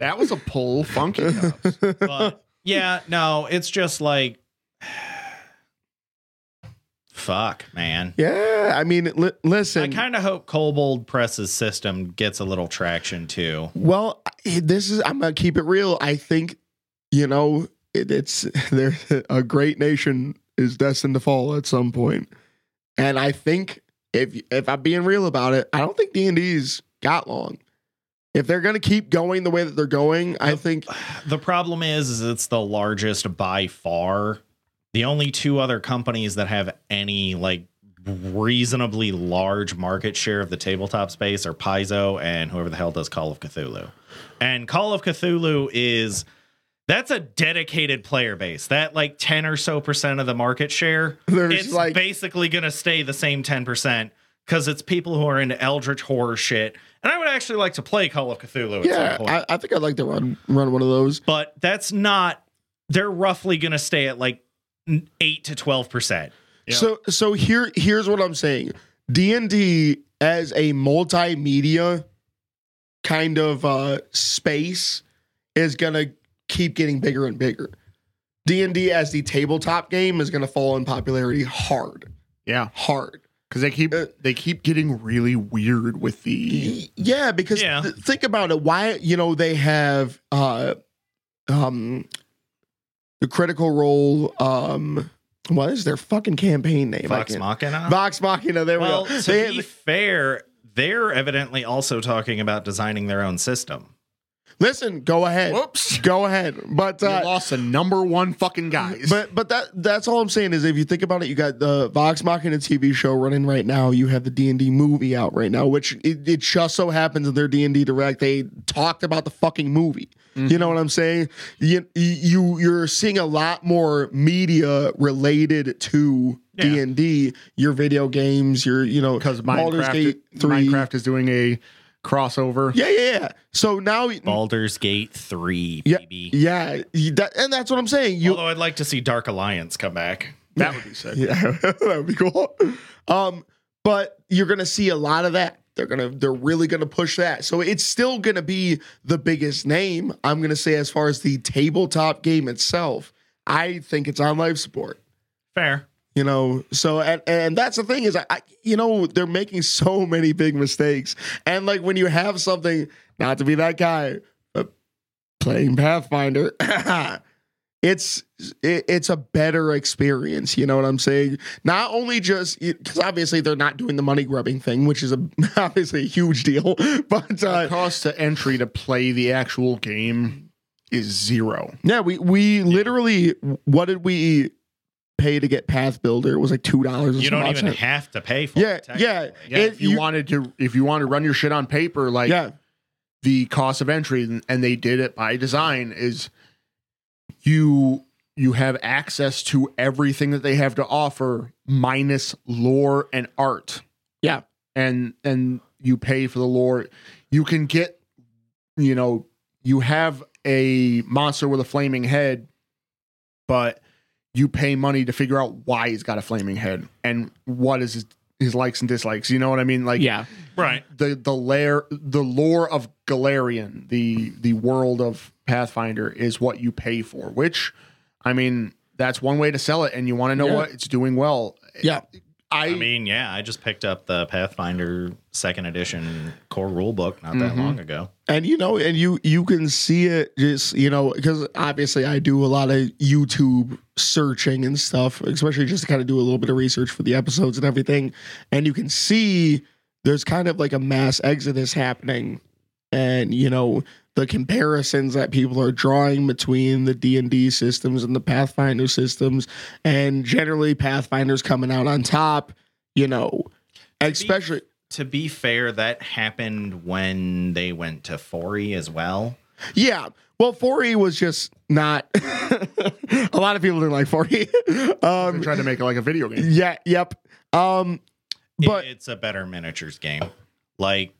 That was a pull, funky. <laughs> Cops. But yeah, no, it's just like <sighs> fuck, man. yeah. I mean, li- I kind of hope Kobold Press's system gets a little traction too. Well, I- this is I'm gonna keep it real. I think you know it, it's <laughs> there. A great nation is destined to fall at some point, and I think if if I'm being real about it, I don't think D and D's got long. If they're gonna keep going the way that they're going, I think The problem is, is it's the largest by far. The only two other companies that have any like reasonably large market share of the tabletop space are Paizo and whoever the hell does Call of Cthulhu. And Call of Cthulhu is that's a dedicated player base. That like 10 or so percent of the market share. There's, it's like- basically gonna stay the same 10% because it's people who are into Eldritch horror shit. And I would actually like to play Call of Cthulhu at yeah, some point I, I think I'd like to run run one of those. but that's not they're roughly going to stay at like 8 to 12%. Yeah. So so here here's what I'm saying. D and D as a multimedia kind of uh space is gonna keep getting bigger and bigger. D and D as the tabletop game is gonna fall in popularity hard, Yeah, hard. Because they keep Uh, they keep getting really weird with the Yeah, because Yeah. th- think about it. Why you know they have uh um the critical role um what is their fucking campaign name? I Vox can't- Machina. Vox Machina. There well, we go. to They- be fair, they're evidently also talking about designing their own system. Listen, go ahead. whoops. Go ahead. But You uh, lost the number one fucking guys. but but that that's all I'm saying is if you think about it, you got the Vox Machina TV show running right now. You have the D and D movie out right now, which it, it just so happens that their D and D direct they talked about the fucking movie. You know what I'm saying? You you you're seeing a lot more media related to D and D, your video games, your you know because Minecraft. Minecraft is doing a crossover. Yeah, yeah, yeah. So now, Baldur's Gate 3, yeah, baby. yeah, that, and that's what I'm saying. You Although I'd like to see Dark Alliance come back. That would be sick. <laughs> Yeah, <laughs> that would be cool. Um, but you're gonna see a lot of that. They're gonna they're really gonna push that. So it's still gonna be the biggest name. I'm gonna say as far as the tabletop game itself. I think it's on life support. Fair. You know, so and, and that's the thing is I, I you know they're making so many big mistakes. And like when you have something, not to be that guy, but playing Pathfinder, <laughs> it's it, it's a better experience. You know what I'm saying? Not only just because obviously they're not doing the money grubbing thing, which is a <laughs> obviously a huge deal, <laughs> but The uh, cost to entry to play the actual game is zero. yeah, we we literally what did we pay to get Pathbuilder? It was like two dollars. You don't even have to pay for Yeah, it. yeah. Yeah, if you, wanted to, if you want to run your shit on paper, like yeah. the cost of entry, and they did it by design, is you you have access to everything that they have to offer minus lore and art. Yeah. And and you pay for the lore. You can get, you know, you have a monster with a flaming head, but you pay money to figure out why he's got a flaming head and what is his, his likes and dislikes. You know what I mean? Like yeah. Right. the the lair the lore of Golarion, the the world of Pathfinder is what you pay for, which I mean, that's one way to sell it and you want to know Yeah. what it's doing well. Yeah. I, I mean, yeah, I just picked up the Pathfinder second edition core rule book not that Mhm. long ago. and you know and you you can see it just you know because obviously i do a lot of youtube searching and stuff especially just to kind of do a little bit of research for the episodes and everything and you can see there's kind of like a mass exodus happening and you know the comparisons that people are drawing between the d&d systems and the pathfinder systems and generally pathfinder's coming out on top you know especially To be fair, that happened when they went to 4E as well. Yeah. Well, 4E was just not. <laughs> a lot of people didn't like 4E. <laughs> I'm um, trying to make it like a video game. yeah. Yep. Um, but it's a better miniatures game. Like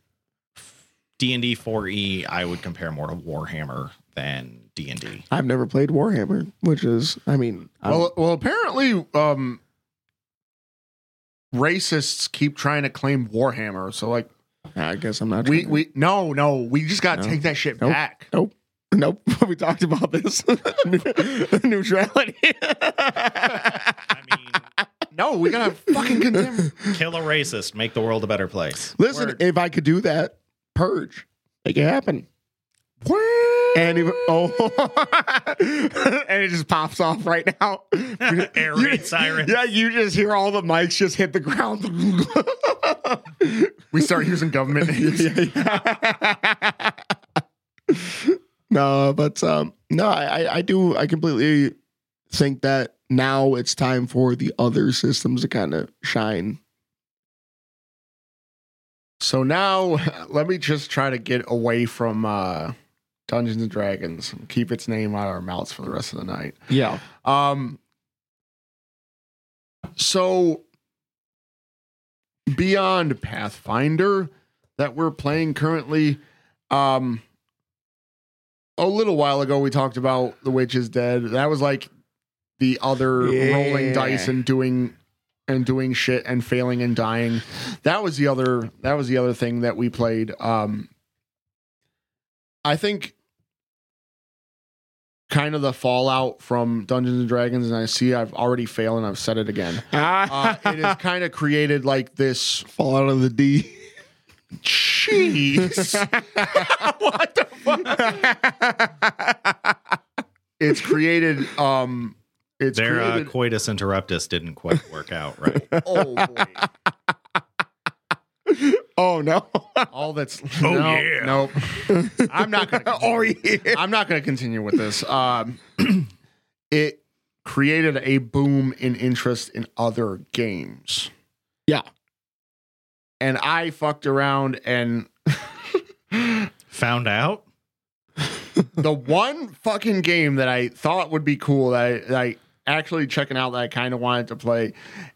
D and D four E, I would compare more to Warhammer than D and D. I've never played Warhammer, which is, I mean, I'm- Well, well, apparently, um, racists keep trying to claim Warhammer. So, like, I guess I'm not. we trying to- we no no, we just got to No. take that shit Nope. back. Nope. Nope. <laughs> We talked about this. <laughs> Neutrality. <laughs> I mean, No, we gotta fucking condemn. kill a racist, make the world a better place. Listen, Word. if I could do that, purge, make it happen. And oh, <laughs> and it just pops off right now. <laughs> Air raid sirens. Yeah, you just hear all the mics just hit the ground. We start using government <laughs> names. no, but um, no, I- I do. I completely think that now it's time for the other systems to kind of shine. So now, <laughs> let me just try to get away from uh, Dungeons and Dragons and keep its name out of our mouths for the rest of the night. Yeah. Um. So beyond Pathfinder that we're playing currently, um, a little while ago we talked about The Witch is Dead. That was like the other rolling dice and doing and doing shit and failing and dying. That was the other that was the other thing that we played. Um I think kind of the fallout from Dungeons and Dragons, and I see I've already failed and I've said it again. <laughs> Uh, it has kind of created like this fallout of the D. cheese. what the fuck? It's created um it's Their uh, coitus interruptus didn't quite work out right. <laughs> oh boy. oh no. All that's <laughs> Oh, no, yeah. Nope. I'm not gonna <laughs> oh yeah. I'm not going to continue with this. Um, <clears throat> it created a boom in interest in other games. Yeah. And I fucked around and Found out? the one fucking game that I thought would be cool that I, that I actually checking out that I kind of wanted to play,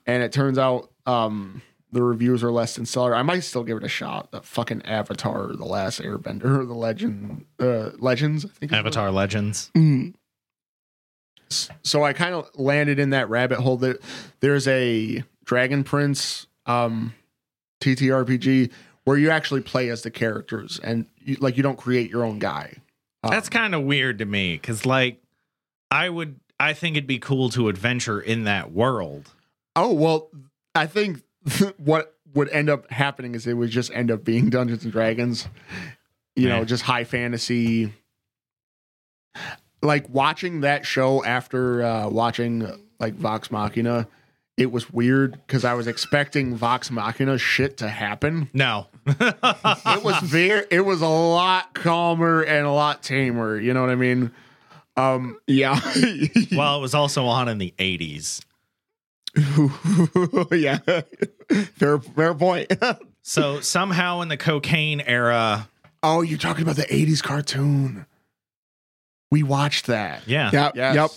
and it turns out um, the reviews are less than stellar. I might still give it a shot. The fucking Avatar, the Last Airbender, <laughs> the Legend, uh, Legends. I think. Avatar Legends. Mm. so I kind of landed in that rabbit hole. That there's a Dragon Prince um, TTRPG where you actually play as the characters and you, like you don't create your own guy. Um, That's kind of weird to me because, like, I would, I think it'd be cool to adventure in that world. oh well. I think <laughs> what would end up happening is it would just end up being Dungeons and Dragons. You know, just high fantasy. Like watching that show after uh, watching like Vox Machina, it was weird because I was expecting Vox Machina shit to happen. No. <laughs> it was very it was a lot calmer and a lot tamer you know what i mean um Yeah. <laughs> well, it was also on in the 80s. <laughs> yeah. Fair fair point. <laughs> So somehow in the cocaine era, oh you're talking about the 80s cartoon we watched that yeah. yep. Yes. Yep.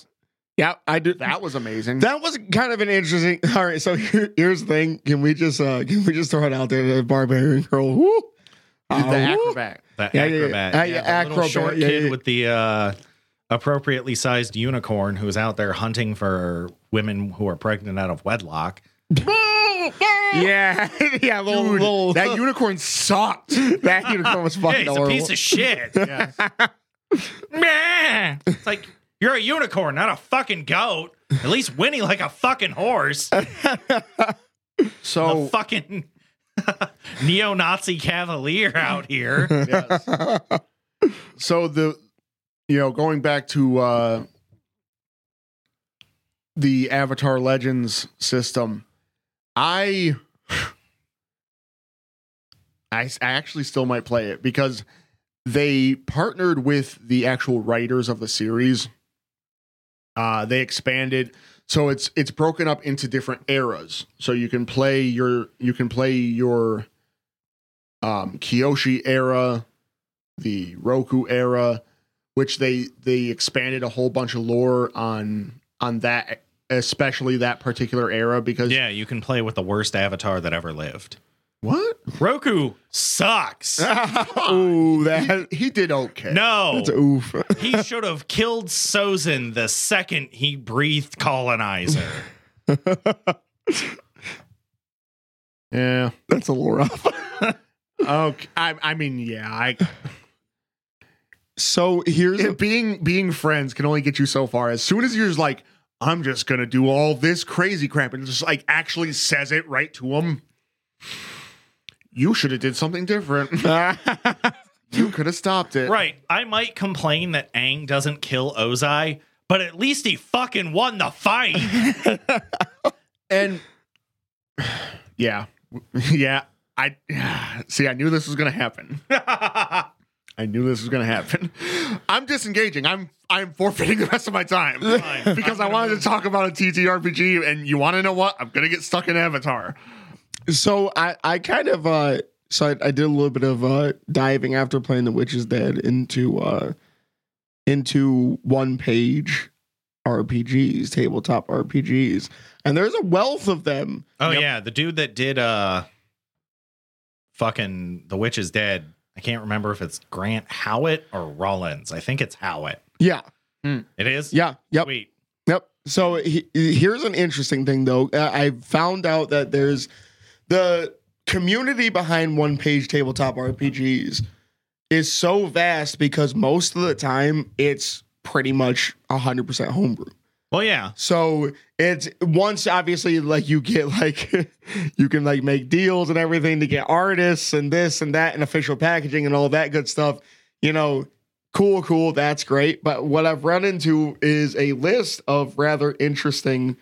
Yep. I did that was amazing That was kind of an interesting. All right, so here, here's the thing. Can we just uh can we just throw it out there? The barbarian girl. Woo, the Uh, woo. acrobat That Yeah, yeah, yeah. acrobat. Uh, Yeah, yeah, the acrobat, short yeah, kid yeah. with the uh, appropriately sized unicorn who's out there hunting for women who are pregnant out of wedlock. <laughs> Yeah, <laughs> yeah. Little, Dude, little that <laughs> unicorn sucked that unicorn was Hey, fucking he's a horrible. piece of shit. yes. Meh. it's like you're a unicorn, not a fucking goat. At least whinny like a fucking horse. so a fucking neo-Nazi cavalier out here. yes. so the you know going back to uh the avatar legends system I, I actually still might play it because they partnered with the actual writers of the series. Uh they expanded. So it's it's broken up into different eras. So you can play your you can play your um Kyoshi era the Roku era, which they they expanded a whole bunch of lore on on that, especially that particular era because Yeah, you can play with the worst avatar that ever lived. What? Roku sucks. <laughs> Ooh, that He did okay. No. that's oof. <laughs> he should have killed Sozin the second he breathed colonizer. <laughs> Yeah. That's a little rough. Okay. I, I mean, yeah. I So here's a, being being friends can only get you so far. As soon as you're just like, I'm just gonna do all this crazy crap, and just like actually says it right to him. You should have did something different. <laughs> you could have stopped it. right. I might complain that Aang doesn't kill Ozai, but at least he fucking won the fight. <laughs> And <sighs> yeah, yeah. I <sighs> see. I knew this was gonna happen. <laughs> I knew this was gonna happen. <laughs> I'm disengaging. I'm I'm forfeiting the rest of my time <laughs> Fine. because I'm I gonna wanted to talk about a TTRPG. And you want to know what? I'm gonna get stuck in Avatar. so I I kind of uh so I, I did a little bit of uh diving after playing The Witch is Dead into uh into one page RPGs, tabletop RPGs. And there's a wealth of them. Oh Yep. yeah, the dude that did uh fucking The Witch is Dead. I can't remember if it's Grant Howitt or Rollins. I think it's Howitt. Yeah. Hmm. It is? Yeah. Yep. Sweet. Yep. So he, here's an interesting thing, though. I found out that there's the community behind one page tabletop RPGs is so vast because most of the time it's pretty much 100% homebrew. Well, yeah. So it's once obviously like you get like <laughs> you can like make deals and everything to get artists and this and that and official packaging and all that good stuff. You know, cool, cool, that's great. But what I've run into is a list of rather interesting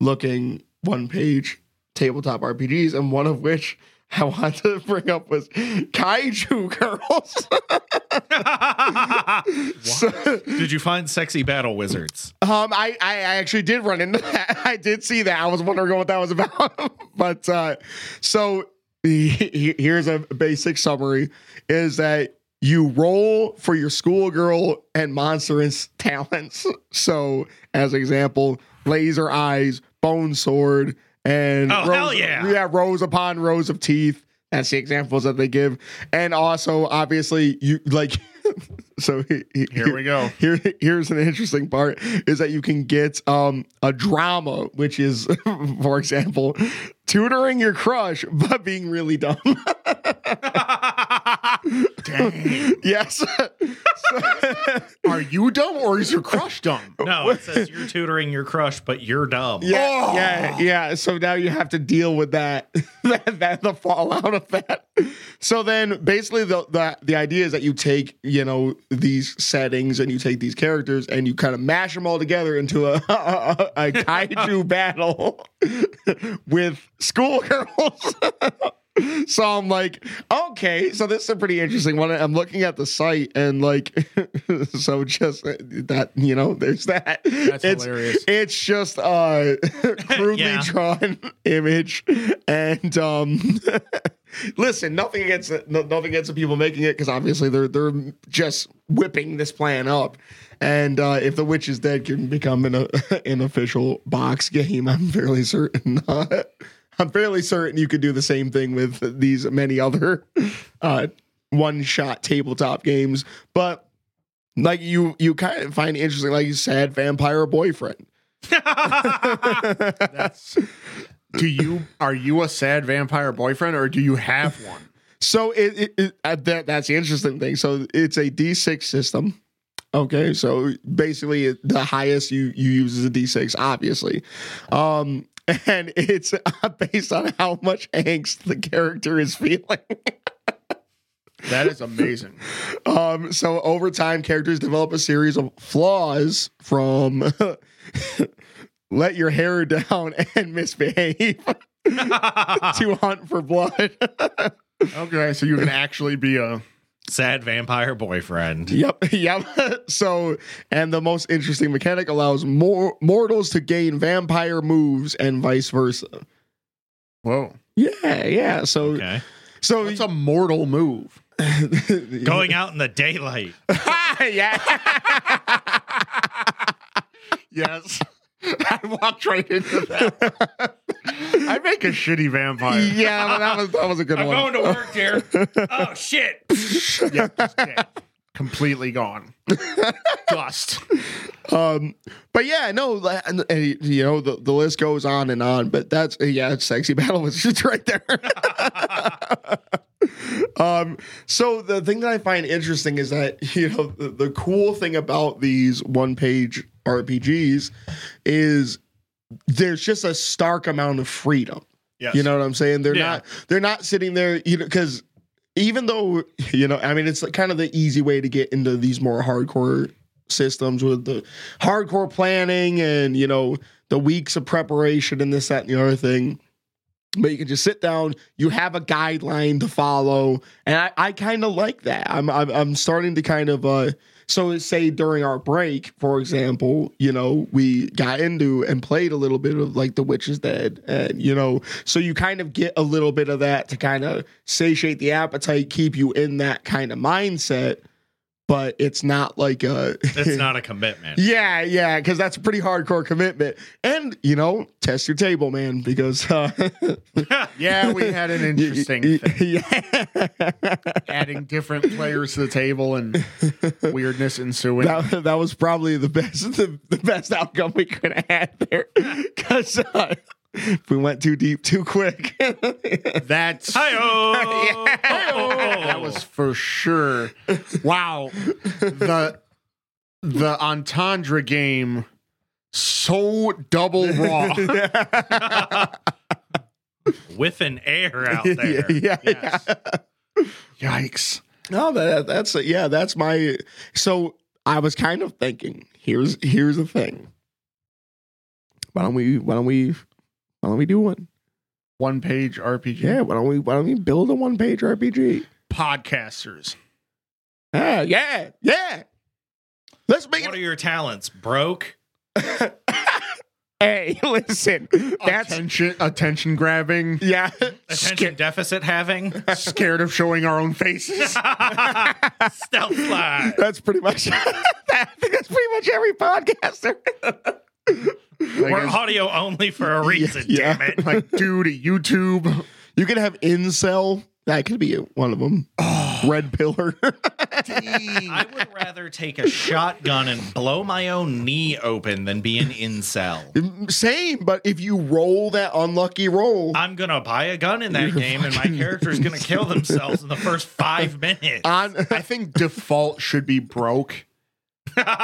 looking one page tabletop RPGs, and one of which <laughs> I want to bring up was Kaiju Girls. <laughs> <laughs> So- Did you find sexy battle wizards? Um, I, I actually did run into that. <laughs> I did see that. I was wondering what that was about. <laughs> but uh, so he- he- here's a basic summary: is that you roll for your schoolgirl and monstrous talents. So, as example, laser eyes, bone sword, and Oh, hell yeah. yeah, rows upon rows of teeth. That's the examples that they give, and also obviously you like. <laughs> so he- he- Here we go. here here's an interesting part is that you can get um a drama which is <laughs> for example tutoring your crush but being really dumb <laughs> Dang. yes <laughs> Are you dumb or is your crush dumb? No, it says you're tutoring your crush, but you're dumb. yeah Oh. yeah yeah so now you have to deal with that <laughs> that, that the fallout of that so then basically the, the the idea is that you take you know these settings and you take these characters and you kind of mash them all together into a <laughs> a, a kaiju battle with schoolgirls <laughs> so i'm like okay so this is a pretty interesting one i'm looking at the site and like <laughs> so just that you know there's that That's it's, hilarious. it's just a <laughs> crudely Yeah. drawn image, and um, listen, nothing against no, nothing against the people making it because obviously they're they're just whipping this plan up. And uh, if the witch is dead can become an uh, an official box game, I'm fairly certain. Uh, I'm fairly certain you could do the same thing with these many other <laughs> uh, one shot tabletop games, but like you you kind of find interesting like you said vampire boyfriend <laughs> That's. Do you are you a sad vampire boyfriend or do you have one? so it, it, it uh, that that's the interesting thing so it's a d6 system okay so basically the highest you you use is a d6 obviously um <laughs> and it's uh, based on how much angst the character is feeling <laughs> That is amazing. Um, so over time, characters develop a series of flaws from <laughs> let your hair down and misbehave to hunt for blood. Okay, so you can actually be a Sad vampire boyfriend. yep, <laughs> yep. So, and the most interesting mechanic allows more mortals to gain vampire moves and vice versa. whoa. Yeah, yeah. So, Okay. so it's a mortal move. <laughs> Going out in the daylight. <laughs> yeah. Yes. <laughs> I walked right into that. <laughs> I make a shitty vampire. yeah, but that was that was a good I'm one. going to work here. <laughs> oh shit. yeah, just dead. completely gone. Dust. Um, but yeah, no, la- and, and, you know the, the list goes on and on. But that's yeah, it's sexy battle was just right there. um, so the thing that I find interesting is that you know the, the cool thing about these one page RPGs is there's just a stark amount of freedom. Yes. You know what I'm saying? They're Yeah. not they're not sitting there, you know, because even though you know, I mean, it's like kind of the easy way to get into these more hardcore systems with the hardcore planning and you know the weeks of preparation and this, that, and the other thing. But you can just sit down. You have a guideline to follow, and I, I kind of like that. I'm, I'm I'm starting to kind of uh. So say during our break, for example, you know, we got into and played a little bit of like The Witch is Dead, and you know, so you kind of get a little bit of that to kind of satiate the appetite, keep you in that kind of mindset. But it's not like a It's <laughs> not a commitment. yeah, yeah, because that's a pretty hardcore commitment. And you know, test your table, man, because uh, <laughs> Yeah, we had an <laughs> interesting thing. yeah, Adding different players to the table and weirdness ensuing. that, that was probably the best the, the best outcome we could have had there. Because uh, if <laughs> we went too deep too quick, <laughs> That's Hi-oh. <laughs> that was for sure. Wow. The the entendre game so double raw. with an air out there. yeah, Yes. Yikes. No, but that's yeah, that's my. So I was kind of thinking. Here's here's the thing. Why don't we? Why don't we? Why don't we do one? One page RPG. Yeah. Why don't we? Why don't we build a one page RPG? Podcasters. Ah, yeah, yeah. Let's make What it. are your talents? Broke? <laughs> hey, listen. That's attention attention grabbing. yeah. Attention deficit having? <laughs> Scared of showing our own faces. <laughs> Stealth slide. That's pretty much. I think that's pretty much every podcaster. <laughs> We're Like, audio only for a <laughs> reason, Yeah. damn it. <laughs> like dude, YouTube. You can have incel. That could be one of them. <sighs> Red pillar. I would rather take a shotgun and blow my own knee open than be an incel. Mm, same, but if you roll that unlucky roll I'm gonna buy a gun in that game, and my character's gonna kill themselves in the first five minutes. on, I think default should be broke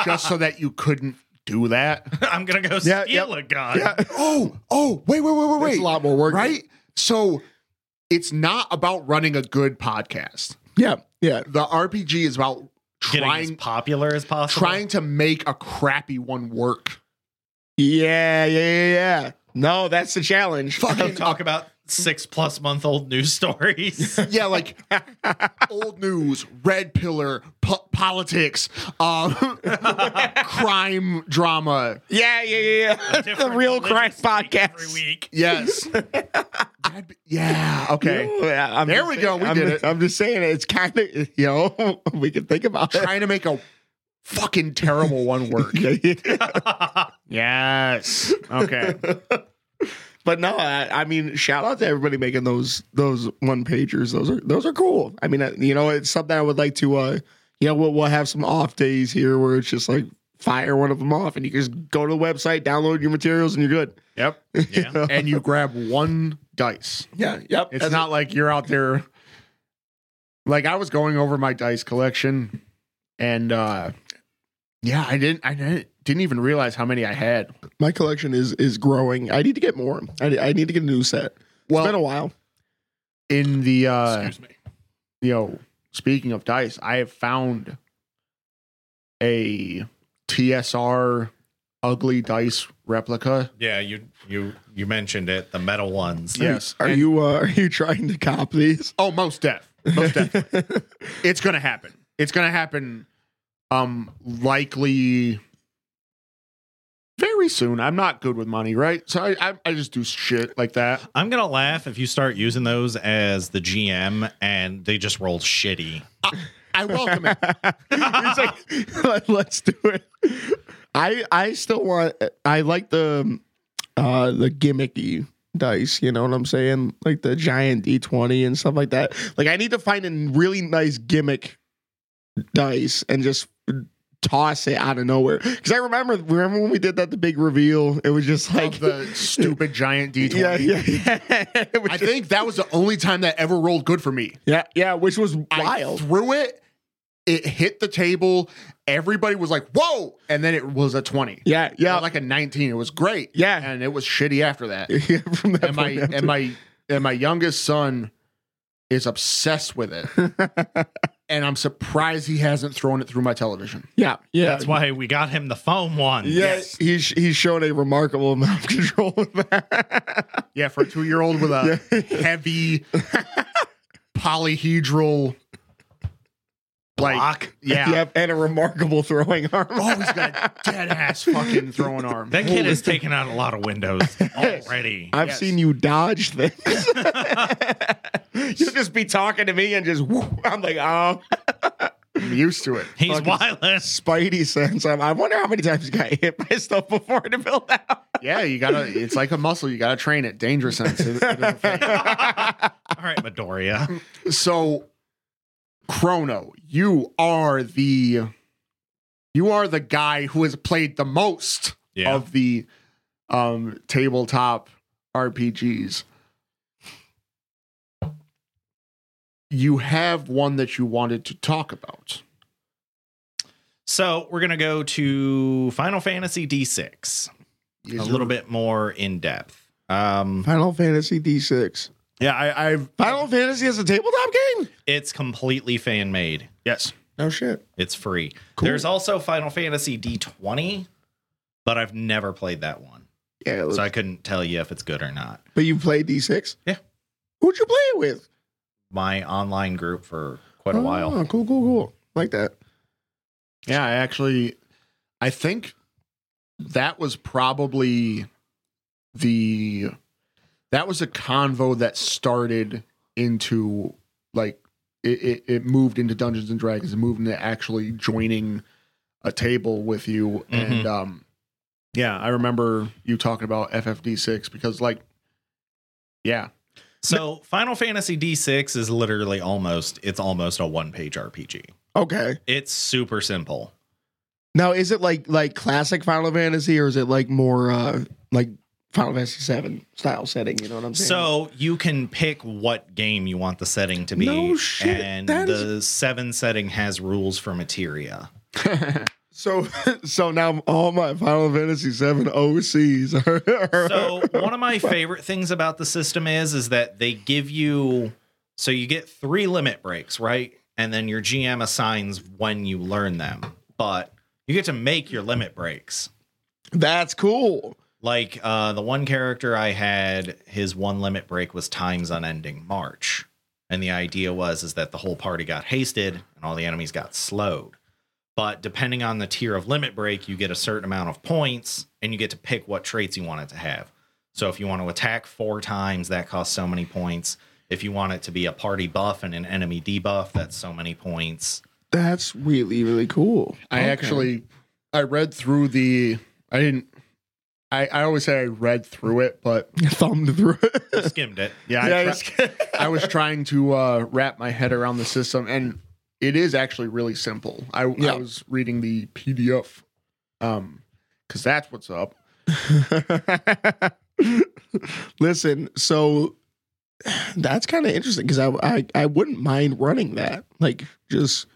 just so that you couldn't do that. <laughs> I'm gonna go Yeah, steal yep. a gun. yeah, Oh, oh, wait, wait, wait, wait, wait. it's a lot more work, right? So it's not about running a good podcast. Yeah, yeah, The RPG is about Getting as trying popular as possible. trying to make a crappy one work. yeah, yeah, yeah. yeah. No, that's the challenge. Fucking talk about six plus month old news stories. <laughs> Yeah, like old news, red pillar, po- politics, um, <laughs> crime drama. Yeah, yeah, yeah. yeah. <laughs> the real crime podcast. every week. Yes. Be- yeah. Okay. Yeah, I'm There just we saying- go, we I'm, did it. I'm just saying it's kind of you know we can think about it. Trying to make a fucking terrible one work. Yeah, yeah. Yes. Okay. But no, I, I mean, shout out to everybody making those those one pagers. Those are those are cool. I mean, uh, you know, it's something I would like to. uh You know, we'll, we'll have some off days here where it's just like fire one of them off, and you just go to the website, download your materials, and you're good. Yep. <laughs> Yeah. And you grab one dice. Yeah, yep. It's not like you're out there. Like I was going over my dice collection, and uh yeah, I didn't. I didn't, didn't even realize how many I had. my collection is is growing. I need to get more. I, I need to get a new set. Well, it's been a while. in the uh Excuse me. you know, speaking of dice, I have found a TSR ugly dice replica. Yeah, you you you mentioned it. The metal ones. Yes. Are And- you uh, are you trying to cop these? Oh, most def. Most definitely. <laughs> it's gonna happen. It's gonna happen um likely very soon. I'm not good with money, right? So I I, I just do shit like that. I'm gonna laugh if you start using those as the GM and they just roll shitty. I welcome it. <laughs> He's like, "Let- let's do it. I I still want. I like the uh the gimmicky dice. You know what I'm saying? Like the giant D20 and stuff like that. Like I need to find a really nice gimmick dice and just toss it out of nowhere. Because I remember, remember when we did that the big reveal? It was just like Of the stupid giant <laughs> D20. yeah, yeah, <laughs> yeah. I just- think that was the only time that ever rolled good for me. yeah, yeah, which was I wild. threw it, it hit the table. Everybody was like, "Whoa!" And then it was a twenty. yeah, yeah, Not like a nineteen. It was great. Yeah. and it was shitty after that. <laughs> yeah. From that and my after. and my and my youngest son is obsessed with it, and I'm surprised he hasn't thrown it through my television. yeah, yeah. That's why we got him the foam one. Yeah, he's he's shown a remarkable amount of <laughs> control with that. Yeah, for a two year old with a <laughs> heavy polyhedral like Block. yeah. <laughs> Yep, and a remarkable throwing arm. <laughs> Oh, he's got a dead ass fucking throwing arm. That kid has taken out a lot of windows <laughs> already. I've Yes. seen you dodge things. You'll just be talking to me and just whoo, I'm like, oh, I'm used to it. He's Fucking wireless. Spidey sense. I'm, I wonder how many times he got hit by stuff before to build that. Yeah, you gotta. It's like a muscle. You gotta train it. Danger sense. It- it is a thing. All right, Midoriya. so, Chrono, you are the you are the guy who has played the most Yeah. of the um tabletop RPGs. You have one that you wanted to talk about. So we're gonna go to Final Fantasy D6. Is a little bit more in depth. Um, Final Fantasy D6. Yeah, I, I've Final Fantasy is a tabletop game? it's completely fan made. yes. No shit. It's free. Cool. There's also Final Fantasy D20, but I've never played that one, Yeah, so I couldn't tell you if it's good or not. but you played D6? Yeah. Who'd you play it with? My online group for quite a oh, while. Oh, cool, cool, cool. Like that. Yeah, I actually I think that was probably the that was a convo that started into like it, it, it moved into Dungeons and Dragons and moved into actually joining a table with you and um yeah, I remember you talking about FFD6 because like yeah, So Final Fantasy D6 is literally almost it's almost a one page RPG. Okay. It's super simple. Now, is it like like classic Final Fantasy, or is it like more uh like Final Fantasy Seven style setting? You know what I'm saying? So you can pick what game you want the setting to be. No shit, And that is- the seven setting has rules for materia. <laughs> so so now all my Final Fantasy Seven OCs are. are So one of my favorite things about the system is is that they give you so you get three limit breaks, right? And then your GM assigns when you learn them. But you get to make your limit breaks. that's cool. Like uh, the one character I had, his one limit break was times unending march, and the idea was is that the whole party got hasted and all the enemies got slowed. But depending on the tier of limit break, you get a certain amount of points, and you get to pick what traits you want it to have. So if you want to attack four times, that costs so many points. If you want it to be a party buff and an enemy debuff, that's so many points. That's really really cool. I Okay. actually I read through the I didn't I, I always say I read through it, but <laughs> thumbed through it. Skimmed it. yeah, I, Yeah, try- I was trying to uh, wrap my head around the system, and it is actually really simple. I, Yeah. I was reading the PDF, um, because that's what's up. <laughs> Listen, so that's kind of interesting because I, I I wouldn't mind running that. Like just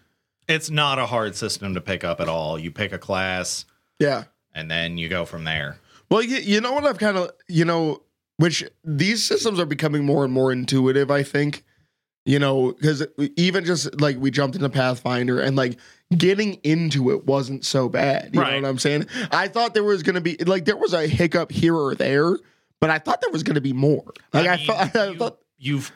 It's not a hard system to pick up at all. You pick a class, yeah. and then you go from there. Well, you, you know what I've kind of you know which these systems are becoming more and more intuitive. I think you know because even just like we jumped into Pathfinder and like getting into it wasn't so bad. You Right. know what I'm saying? I thought there was gonna be like there was a hiccup here or there, but I thought there was gonna be more. Like I, mean, thought, <laughs> I you, thought you've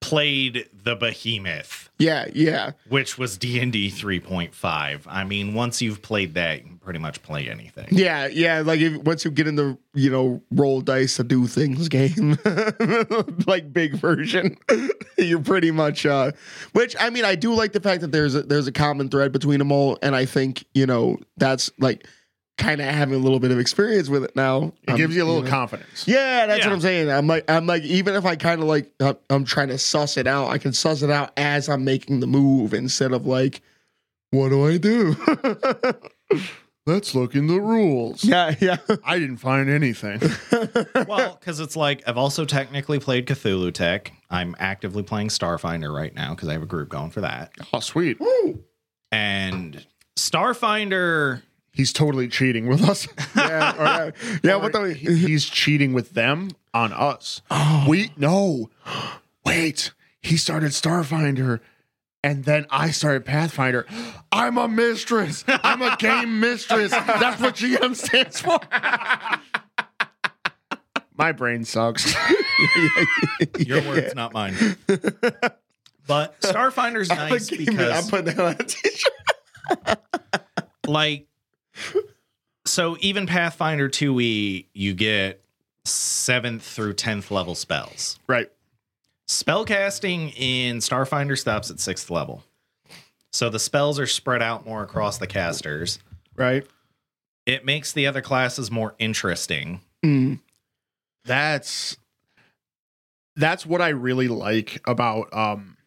played the Behemoth, yeah, yeah. which was D and D three point five. I mean, once you've played that, you can pretty much play anything. Yeah, yeah. Like if, once you get in the you know roll dice to do things <laughs> game, <laughs> like big version, <laughs> you're pretty much. uh Which I mean, I do like the fact that there's a, there's a common thread between them all, and I think you know that's like kind of having a little bit of experience with it now. It I'm- gives you a little know. confidence. Yeah, that's Yeah. what I'm saying. I'm like, I'm like, even if I kind of like, I'm- I'm trying to suss it out. I can suss it out as I'm making the move instead of like, what do I do? <laughs> Let's look in the rules. yeah, yeah. <laughs> I didn't find anything. <laughs> well, because it's like I've also technically played Cthulhu Tech. I'm actively playing Starfinder right now because I have a group going for that. Oh, sweet. And Starfinder, He's totally cheating with us. yeah, all right. <laughs> yeah. Or uh, What the? he- he's cheating with them on us. Oh. We no. Wait. He started Starfinder and then I started Pathfinder. I'm a mistress. I'm a game <laughs> mistress. That's what GM stands for. My brain sucks. <laughs> your words, not mine. But Starfinder's nice because I'm because putting that on a t-shirt. like so even Pathfinder 2e, you get seventh through tenth level spells. right. Spellcasting in Starfinder stops at sixth level. So the spells are spread out more across the casters. Right. It makes the other classes more interesting. Mm. That's that's what I really like about um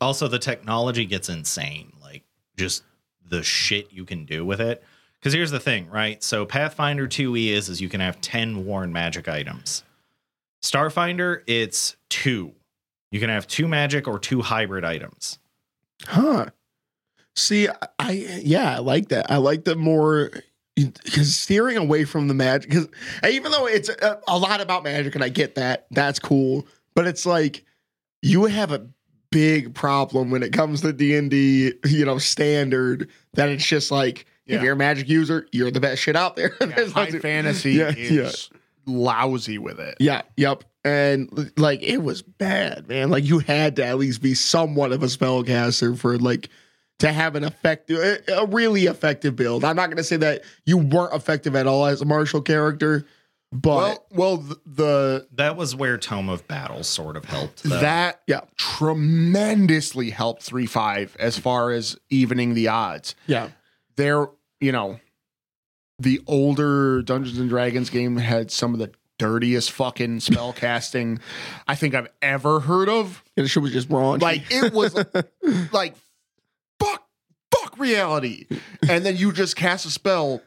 Also, the technology gets insane. Like just the shit you can do with it. Because here's the thing, right? So Pathfinder 2e is is you can have 10 worn magic items. Starfinder, it's two. You can have two magic or two hybrid items. Huh. See, I- yeah, I like that. I like the more because steering away from the magic. Because even though it's a, a lot about magic, and I get that, that's cool. But it's like you have a big problem when it comes to D and D, you know, standard. That it's just like Yeah. if you're a magic user, you're the best shit out there. <laughs> yeah, high nothing- fantasy Yeah, is lousy with it. Yeah, yep. And like it was bad, man. Like you had to at least be somewhat of a spellcaster for like to have an effective a a really effective build. I'm not going to say that you weren't effective at all as a martial character, but Well, well, th- the That was where Tome of Battle sort of helped. though. that Yeah. tremendously helped three five as far as evening the odds. yeah. There, you know, the older Dungeons and Dragons game had some of the dirtiest fucking spell casting I think I've ever heard of. And the shit was just wrong. Like it was <laughs> like fuck fuck reality. And then you just cast a spell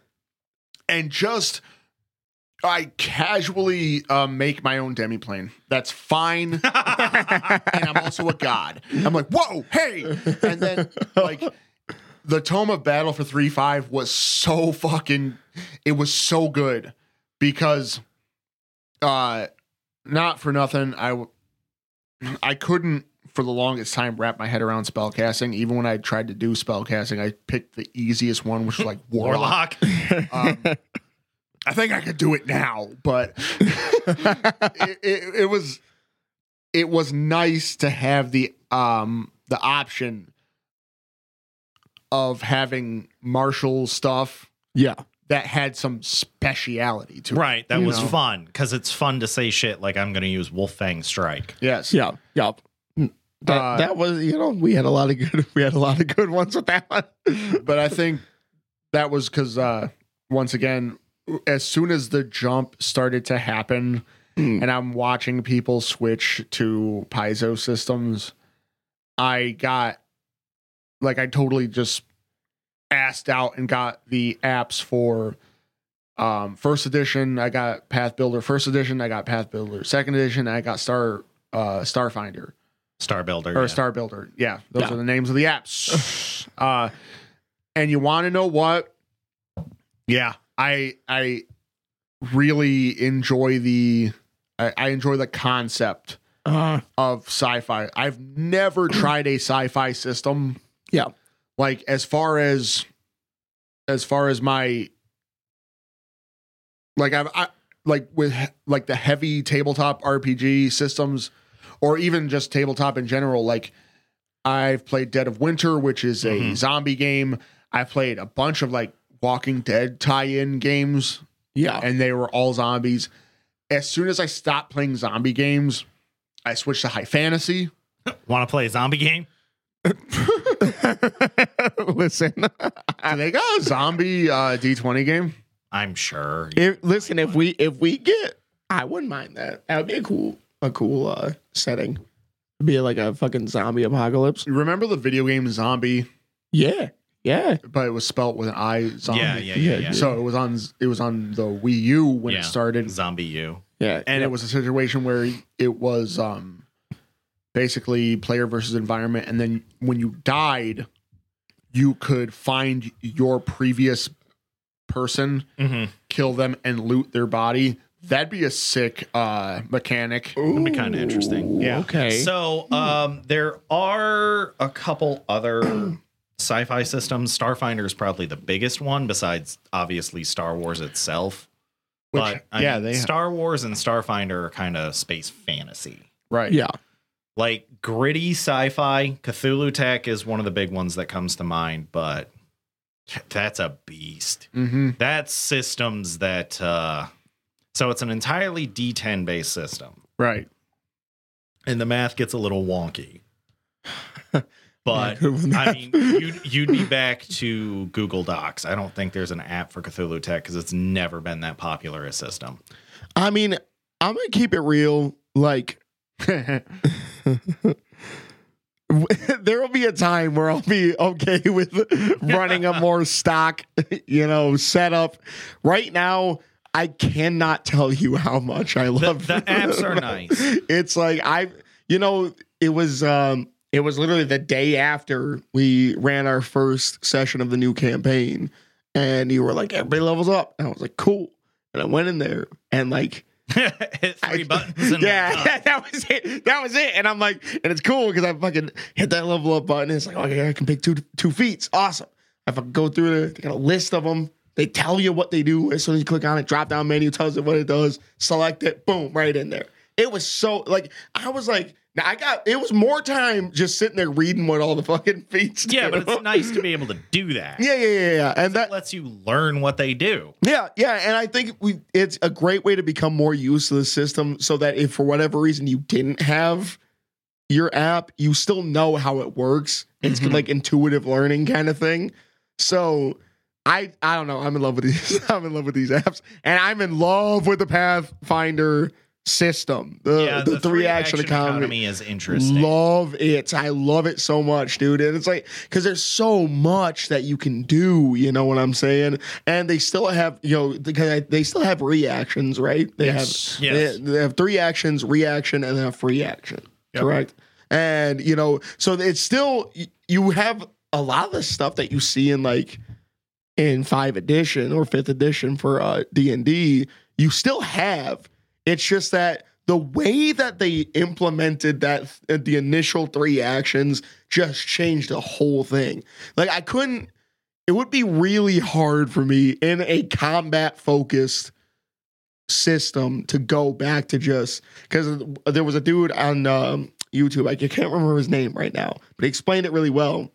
and just I casually um, make my own demiplane. That's fine. <laughs> and I'm also a god. I'm like, whoa, hey. And then like the Tome of Battle for 3-5 was so fucking it was so good because uh not for nothing, i i couldn't for the longest time wrap my head around spellcasting. Even when I tried to do spellcasting, I picked the easiest one, which was like <laughs> Warlock. Warlock. Um, I think I could do it now, but <laughs> it, it, it was it was nice to have the um the option of having martial stuff yeah. that had some speciality to it. Right. That was know? fun because it's fun to say shit like I'm going to use Wolf Fang Strike. Yes. Yeah. Yep. That, Uh, that was, you know, we had a lot of good <laughs> we had a lot of good ones with that one. <laughs> but I think that was because uh, once again, as soon as the jump started to happen, Hmm. and I'm watching people switch to Paizo systems, I got like I totally just asked out and got the apps for um first edition. I got Pathbuilder first edition. I got Pathbuilder second edition. I got Star uh Starfinder Star Builder. or yeah. Star Builder. Yeah, those Yeah. are the names of the apps. <sighs> uh, and you want to know what? Yeah, I I really enjoy the I, I enjoy the concept Uh, of sci-fi. I've never tried a sci-fi system. Yeah. Like as far as as far as my like I've I, like with like the heavy tabletop RPG systems, or even just tabletop in general. Like I've played Dead of Winter, which is a Mhm. zombie game. I played a bunch of like Walking Dead tie-in games yeah. and they were all zombies. As soon as I stopped playing zombie games, I switched to high fantasy. <laughs> Want to play a zombie game? <laughs> listen, Do they got a zombie uh, D20 game? I'm sure. if, listen. If we if we get, I wouldn't mind that. That would be a cool a cool uh setting. It'd be like a fucking zombie apocalypse. You remember the video game Zombie, Yeah, yeah. but it was spelt with an I. Zombie. Yeah, yeah, Yeah, yeah, yeah. So it was on it was on the Wii U when Yeah. it started, ZombiU. Yeah, and it was a situation where it was um basically player versus environment, and then when you died, you could find your previous person, Mm-hmm. kill them, and loot their body. That'd be a sick uh mechanic. That'd be kinda interesting. Yeah. Okay. So um, there are a couple other <clears throat> sci-fi systems. Starfinder is probably the biggest one, besides obviously Star Wars itself. Which, but I yeah, mean, they Star Wars and Starfinder are kind of space fantasy. right. yeah. Like gritty sci-fi, Cthulhu Tech is one of the big ones that comes to mind, but <laughs> that's a beast. Mm-hmm. That's systems that uh so it's an entirely D10 based system. Right. and the math gets a little wonky. <laughs> But I mean, you'd, you'd be back to Google Docs. I don't think there's an app for Cthulhu Tech because it's never been that popular a system. I mean, I'm gonna keep it real. Like, <laughs> <laughs> there will be a time where I'll be okay with running a <laughs> more stock, you know, setup. Right now, I cannot tell you how much I The, love the <laughs> apps are nice. It's like I, you know, it was um, it was literally the day after we ran our first session of the new campaign, and you were like, everybody levels up, and I was like, cool, and I went in there and like. <laughs> Hit three I- buttons <laughs> yeah, <laughs> that was it. That was it. And I'm like, and it's cool because I fucking hit that level up button. It's like, okay, I can pick two two feats. Awesome. I fucking go through there. They got a list of them. They tell you what they do as soon as you click on it. Drop down menu tells it what it does. Select it. Boom, right in there. It was so like I was like, now I got it was more time just sitting there reading what all the fucking <laughs> feats. Yeah, do. but it's nice to be able to do that. yeah, yeah, yeah, yeah. And That lets you learn what they do. yeah, yeah, and I think we it's a great way to become more used to the system so that if for whatever reason you didn't have your app, you still know how it works. It's Mhm. like intuitive learning kind of thing. So I I don't know, I'm in love with these <laughs> I'm in love with these apps and I'm in love with the Pathfinder system. The yeah, the, three action, economy. is interesting. Love it. I love it so much, dude. And it's like because there's so much that you can do. You know what I'm saying? And they still have, you know, because they still have reactions, right? They Yes. have Yes. They, they have three actions, reaction, and then a free action. Yep. Correct. And you know, so it's still you have a lot of the stuff that you see in like in five edition or fifth edition for uh D and D. You still have. It's just that the way that they implemented that uh, the initial three actions just changed the whole thing. Like I couldn't. It would be really hard for me in a combat focused system to go back to just because there was a dude on um, YouTube. I can't remember his name right now, but he explained it really well.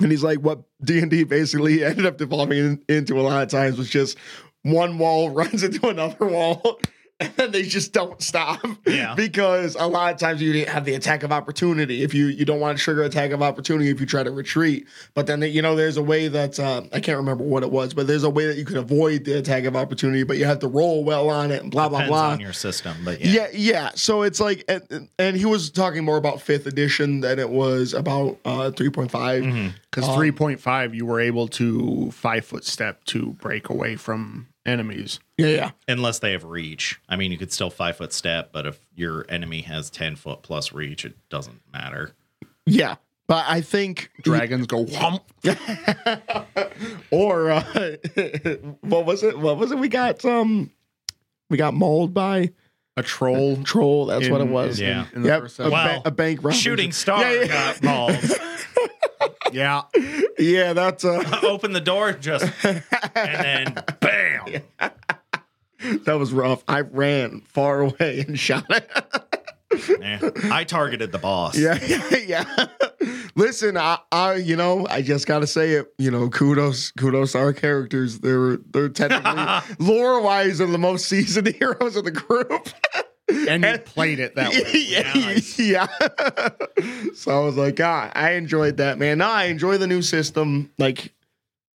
And he's like, what D and D basically <laughs> ended up devolving in- into a lot of times was just one wall <laughs> runs into another wall, and <laughs> they just don't stop. Yeah. because a lot of times you didn't have the attack of opportunity. If you you don't want to trigger attack of opportunity if you try to retreat, but then you know there's a way that uh, I can't remember what it was, but there's a way that you can avoid the attack of opportunity, but you have to roll well on it and blah blah Depends blah. on your system, but yeah. Yeah, yeah. So it's like, and, and he was talking more about fifth edition than it was about uh, 3.5. Mhm. Because Um, 3.5, you were able to five foot step to break away from enemies. Yeah, yeah. Unless they have reach. I mean, you could still five foot step, but if your enemy has 10 foot plus reach, it doesn't matter. Yeah. But I think Dragons go whump. <laughs> or uh, <laughs> what was it? What was it? We got um we got mauled by A troll. troll. That's what it was. Yeah. In the Yep. first A, session. Wow. ba- a bank robbery. Shooting star Yeah, yeah. got mauled. <laughs> yeah. Yeah, that's uh <laughs> Open the door, just and then bam. <laughs> that was rough. I ran far away and shot it. I targeted the boss. Yeah, yeah, <laughs> yeah. Listen, I, I, you know, I just gotta say it. You know, kudos, kudos to our characters. They're, they're technically lore wise, are the most seasoned heroes of the group. And you played it that <laughs> way. yeah, Nice. <laughs> yeah. <laughs> so I was like, ah, I enjoyed that, man. No, I enjoy the new system. Like,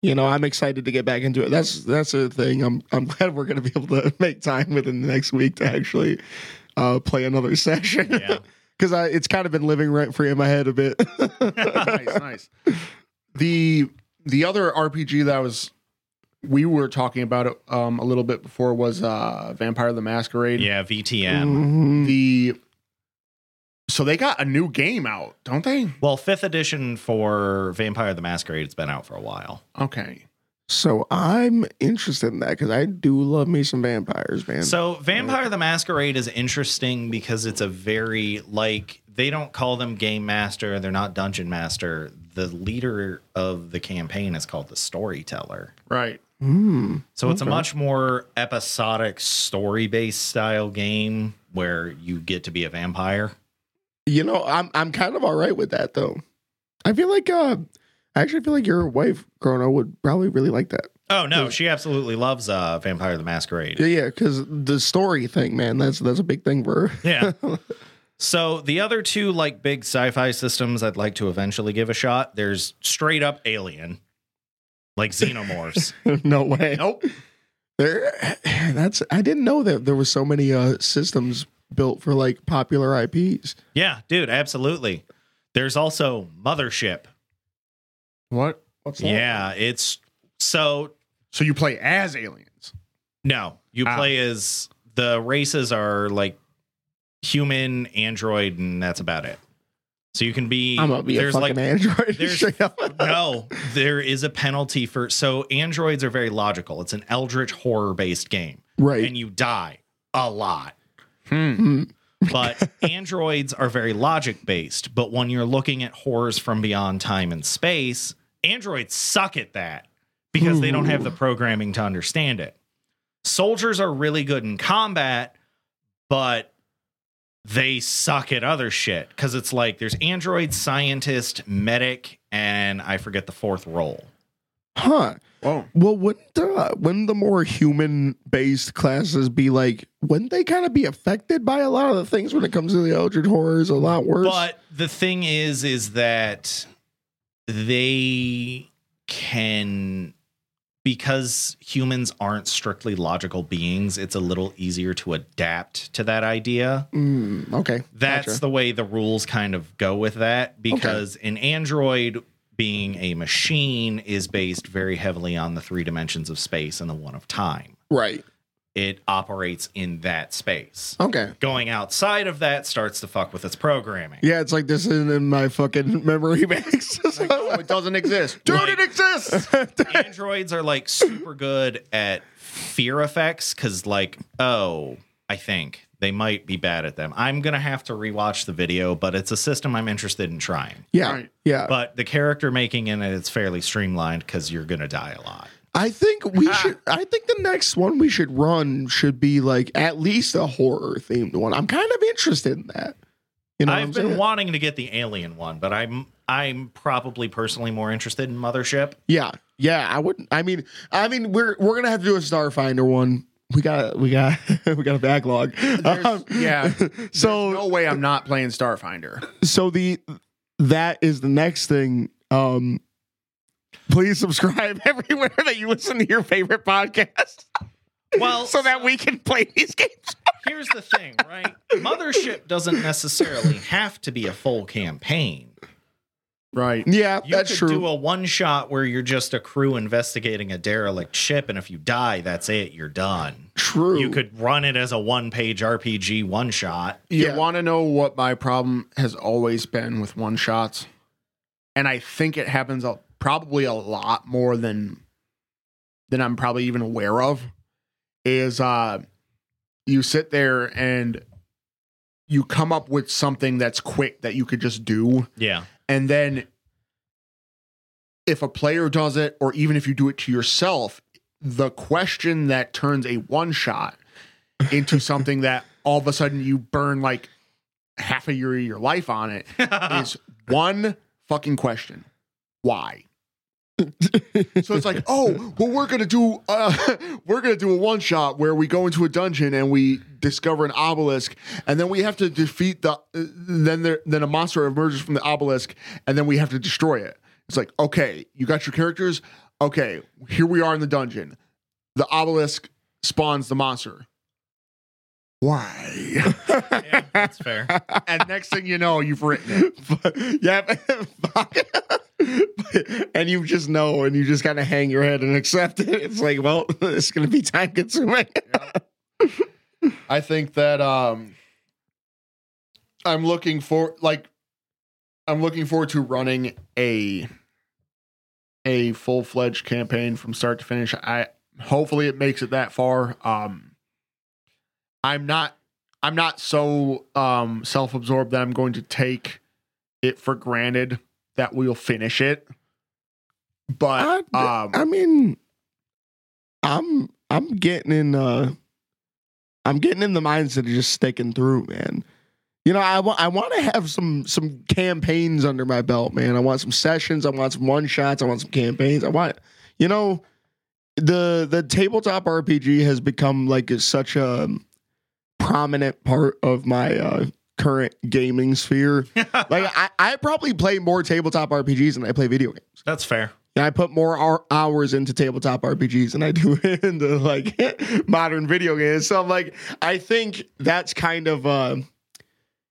you know, I'm excited to get back into it. That's that's the thing. I'm I'm glad we're gonna be able to make time within the next week to actually uh, play another session. Yeah. because I it's kind of been living rent free in my head a bit. nice, nice. The the other RPG that I was we were talking about it um, a little bit before was uh, Vampire the Masquerade. Yeah, VTM. Mhm. The so they got a new game out, don't they? Well, fifth edition for Vampire the Masquerade It's been out for a while. Okay. So I'm interested in that because I do love me some vampires, man. So Vampire the Masquerade is interesting because it's a very like they don't call them game master, they're not dungeon master. The leader of the campaign is called the storyteller. Right. Hmm. So it's a much more episodic story-based style game where you get to be a vampire. You know, I'm I'm kind of all right with that though. I feel like uh I actually feel like your wife, Chrono, would probably really like that. Oh no, she absolutely loves uh, Vampire the Masquerade. Yeah, yeah, because the story thing, man, that's that's a big thing for her. Yeah. <laughs> So the other two like big sci-fi systems I'd like to eventually give a shot. There's straight up Alien, like Xenomorphs. <laughs> no way. Nope. There that's I didn't know that there was so many uh systems built for like popular IPs. yeah, dude, absolutely. There's also Mothership. What? What's Yeah, it's so So you play as aliens? no, you Ah. play as the races are like human, android, and that's about it. So you can be I'm gonna be a there's fucking like android. <laughs> there's- straight up. no, there is a penalty for so androids are very logical. It's an eldritch horror based game. right. and you die a lot. Hmm. Hmm. But <laughs> androids are very logic based. But when you're looking at horrors from beyond time and space, androids suck at that because they don't have the programming to understand it. Soldiers are really good in combat, but they suck at other shit because it's like there's android, scientist, medic, and I forget the fourth role. Huh. Whoa. Well, wouldn't uh, wouldn't the more human based classes be like? Wouldn't they kind of be affected by a lot of the things when it comes to the Eldritch horrors? A lot worse. But the thing is, is that they can because humans aren't strictly logical beings. It's a little easier to adapt to that idea. Mm, okay, That's Gotcha. the way the rules kind of go with that because an android being a machine is based very heavily on the three dimensions of space and the one of time. right. It operates in that space. Okay. Going outside of that starts to fuck with its programming. Yeah, it's like this isn't in my fucking <laughs> memory banks. <laughs> Oh, it doesn't exist. Dude, Like- it exists. <laughs> androids are like super good at fear effects because like oh i think they might be bad at them i'm gonna have to rewatch the video but it's a system i'm interested in trying yeah, Right. yeah. but the character making in it, it is fairly streamlined because you're gonna die a lot I think we <laughs> should. I think the next one we should run should be like at least a horror themed one. I'm kind of interested in that. You know, i've been saying? wanting to get the alien one but i'm i'm probably personally more interested in mothership Yeah, yeah. I wouldn't. I mean, I mean, we're we're gonna have to do a Starfinder one. We got we got <laughs> we got a backlog. Um, yeah. <laughs> So No way I'm not playing Starfinder. so the that is the next thing. Um, please subscribe <laughs> everywhere that you listen to your favorite podcast, well so that we can play these games. here's the thing right mothership doesn't necessarily have to be a full campaign Right. Yeah, You that's could true. do a one shot where you're just a crew investigating a derelict ship, and if you die, that's it. You're done. true. You could run it as a one page RPG one shot. You Yeah. want to know what my problem has always been with one shots? And I think it happens a, probably a lot more than than I'm probably even aware of is uh you sit there and you come up with something that's quick that you could just do. Yeah. and then if a player does it or even if you do it to yourself the question that turns a one shot into <laughs> something that all of a sudden you burn like half a year of your life on it <laughs> is one fucking question. Why <laughs> so it's like, oh, well, we're gonna do uh, <laughs> we're gonna do a one shot where we go into a dungeon and we discover an obelisk, and then we have to defeat the uh, then there then a monster emerges from the obelisk, and then we have to destroy it. It's like, okay, you got your characters. Okay, here we are in the dungeon. The obelisk spawns the monster. Why? Yeah, that's fair. <laughs> and next thing you know, you've written it. yeah, <laughs> and you just know, and you just kind of hang your head and accept it. It's like, well, <laughs> it's going to be time consuming. I think that um I'm looking for like I'm looking forward to running a a full-fledged campaign from start to finish. I hopefully it makes it that far. Um I'm not I'm not so um self-absorbed that I'm going to take it for granted that we'll finish it. But I, um I mean, I'm I'm getting in. uh I'm getting in the mindset of just sticking through, man. You know, I want I want to have some some campaigns under my belt, man. I want some sessions. I want some one shots. I want some campaigns. I want, you know, the the tabletop RPG has become like such a prominent part of my uh, current gaming sphere. <laughs> like I, I probably play more tabletop RPGs than I play video games. That's fair. Yeah, I put more hour, hours into tabletop RPGs than I do <laughs> into like <laughs> modern video games. So I'm like, I think that's kind of uh,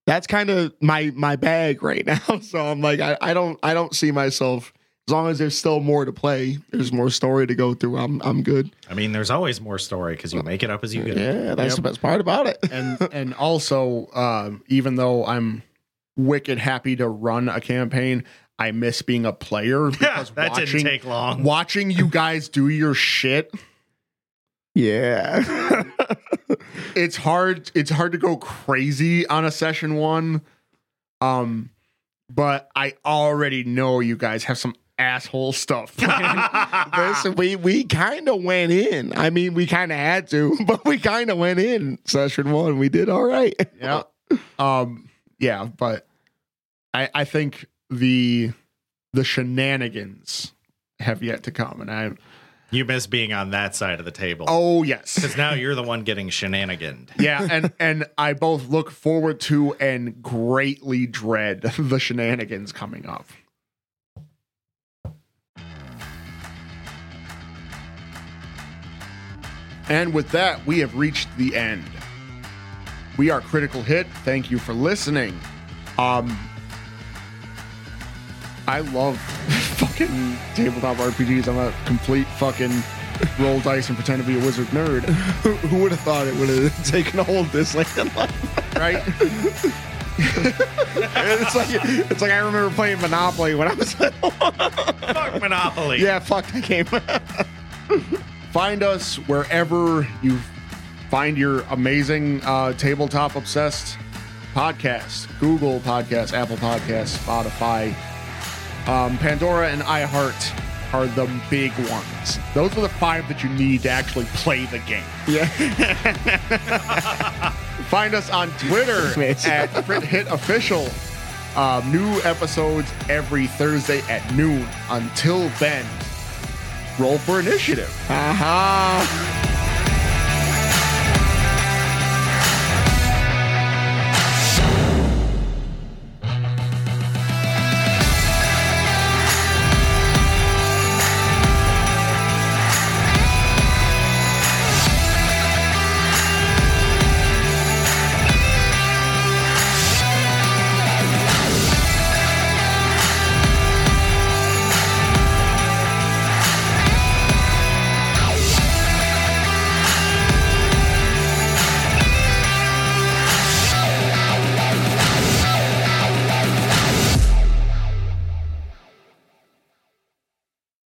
that's kind of my my bag right now. So I'm like, I, I don't I don't see myself as long as there's still more to play. There's more story to go through. I'm I'm good. I mean, there's always more story because you make it up as you go. Yeah, that's Yep. the best part about it. <laughs> and and also um, even though I'm wicked happy to run a campaign, I miss being a player <laughs> Yeah, because that watching didn't take long. watching you guys do your shit. yeah. <laughs> It's hard. It's hard to go crazy on a session one. Um, but I already know you guys have some asshole stuff. planned. <laughs> Listen, we we kind of went in. I mean, we kind of had to, <laughs> but we kind of went in session one. We did all right. yeah. Um. Yeah, but I I think the the shenanigans have yet to come, and I You miss being on that side of the table. oh yes, Because now you're the one getting shenaniganed. <laughs> yeah, and and I both look forward to and greatly dread the shenanigans coming up. And with that, we have reached the end. We are KriticalHIT. Thank you for listening. Um I love <laughs> fucking tabletop RPGs. I'm a complete fucking roll dice and pretend to be a wizard nerd, <laughs> Who, who would have thought it would have <laughs> taken a hold this late in life? right? It's like it's like I remember playing Monopoly when I was little. Fuck Monopoly. yeah, fuck that game. Find us wherever you find your amazing uh, tabletop obsessed podcast. Google podcast apple podcast spotify. Um, pandora and iheart are the big ones. Those are the five that you need to actually play the game. Yeah. <laughs> find us on twitter <laughs> at Crit hit official. Um, new episodes every thursday at noon. Until then roll for initiative Aha.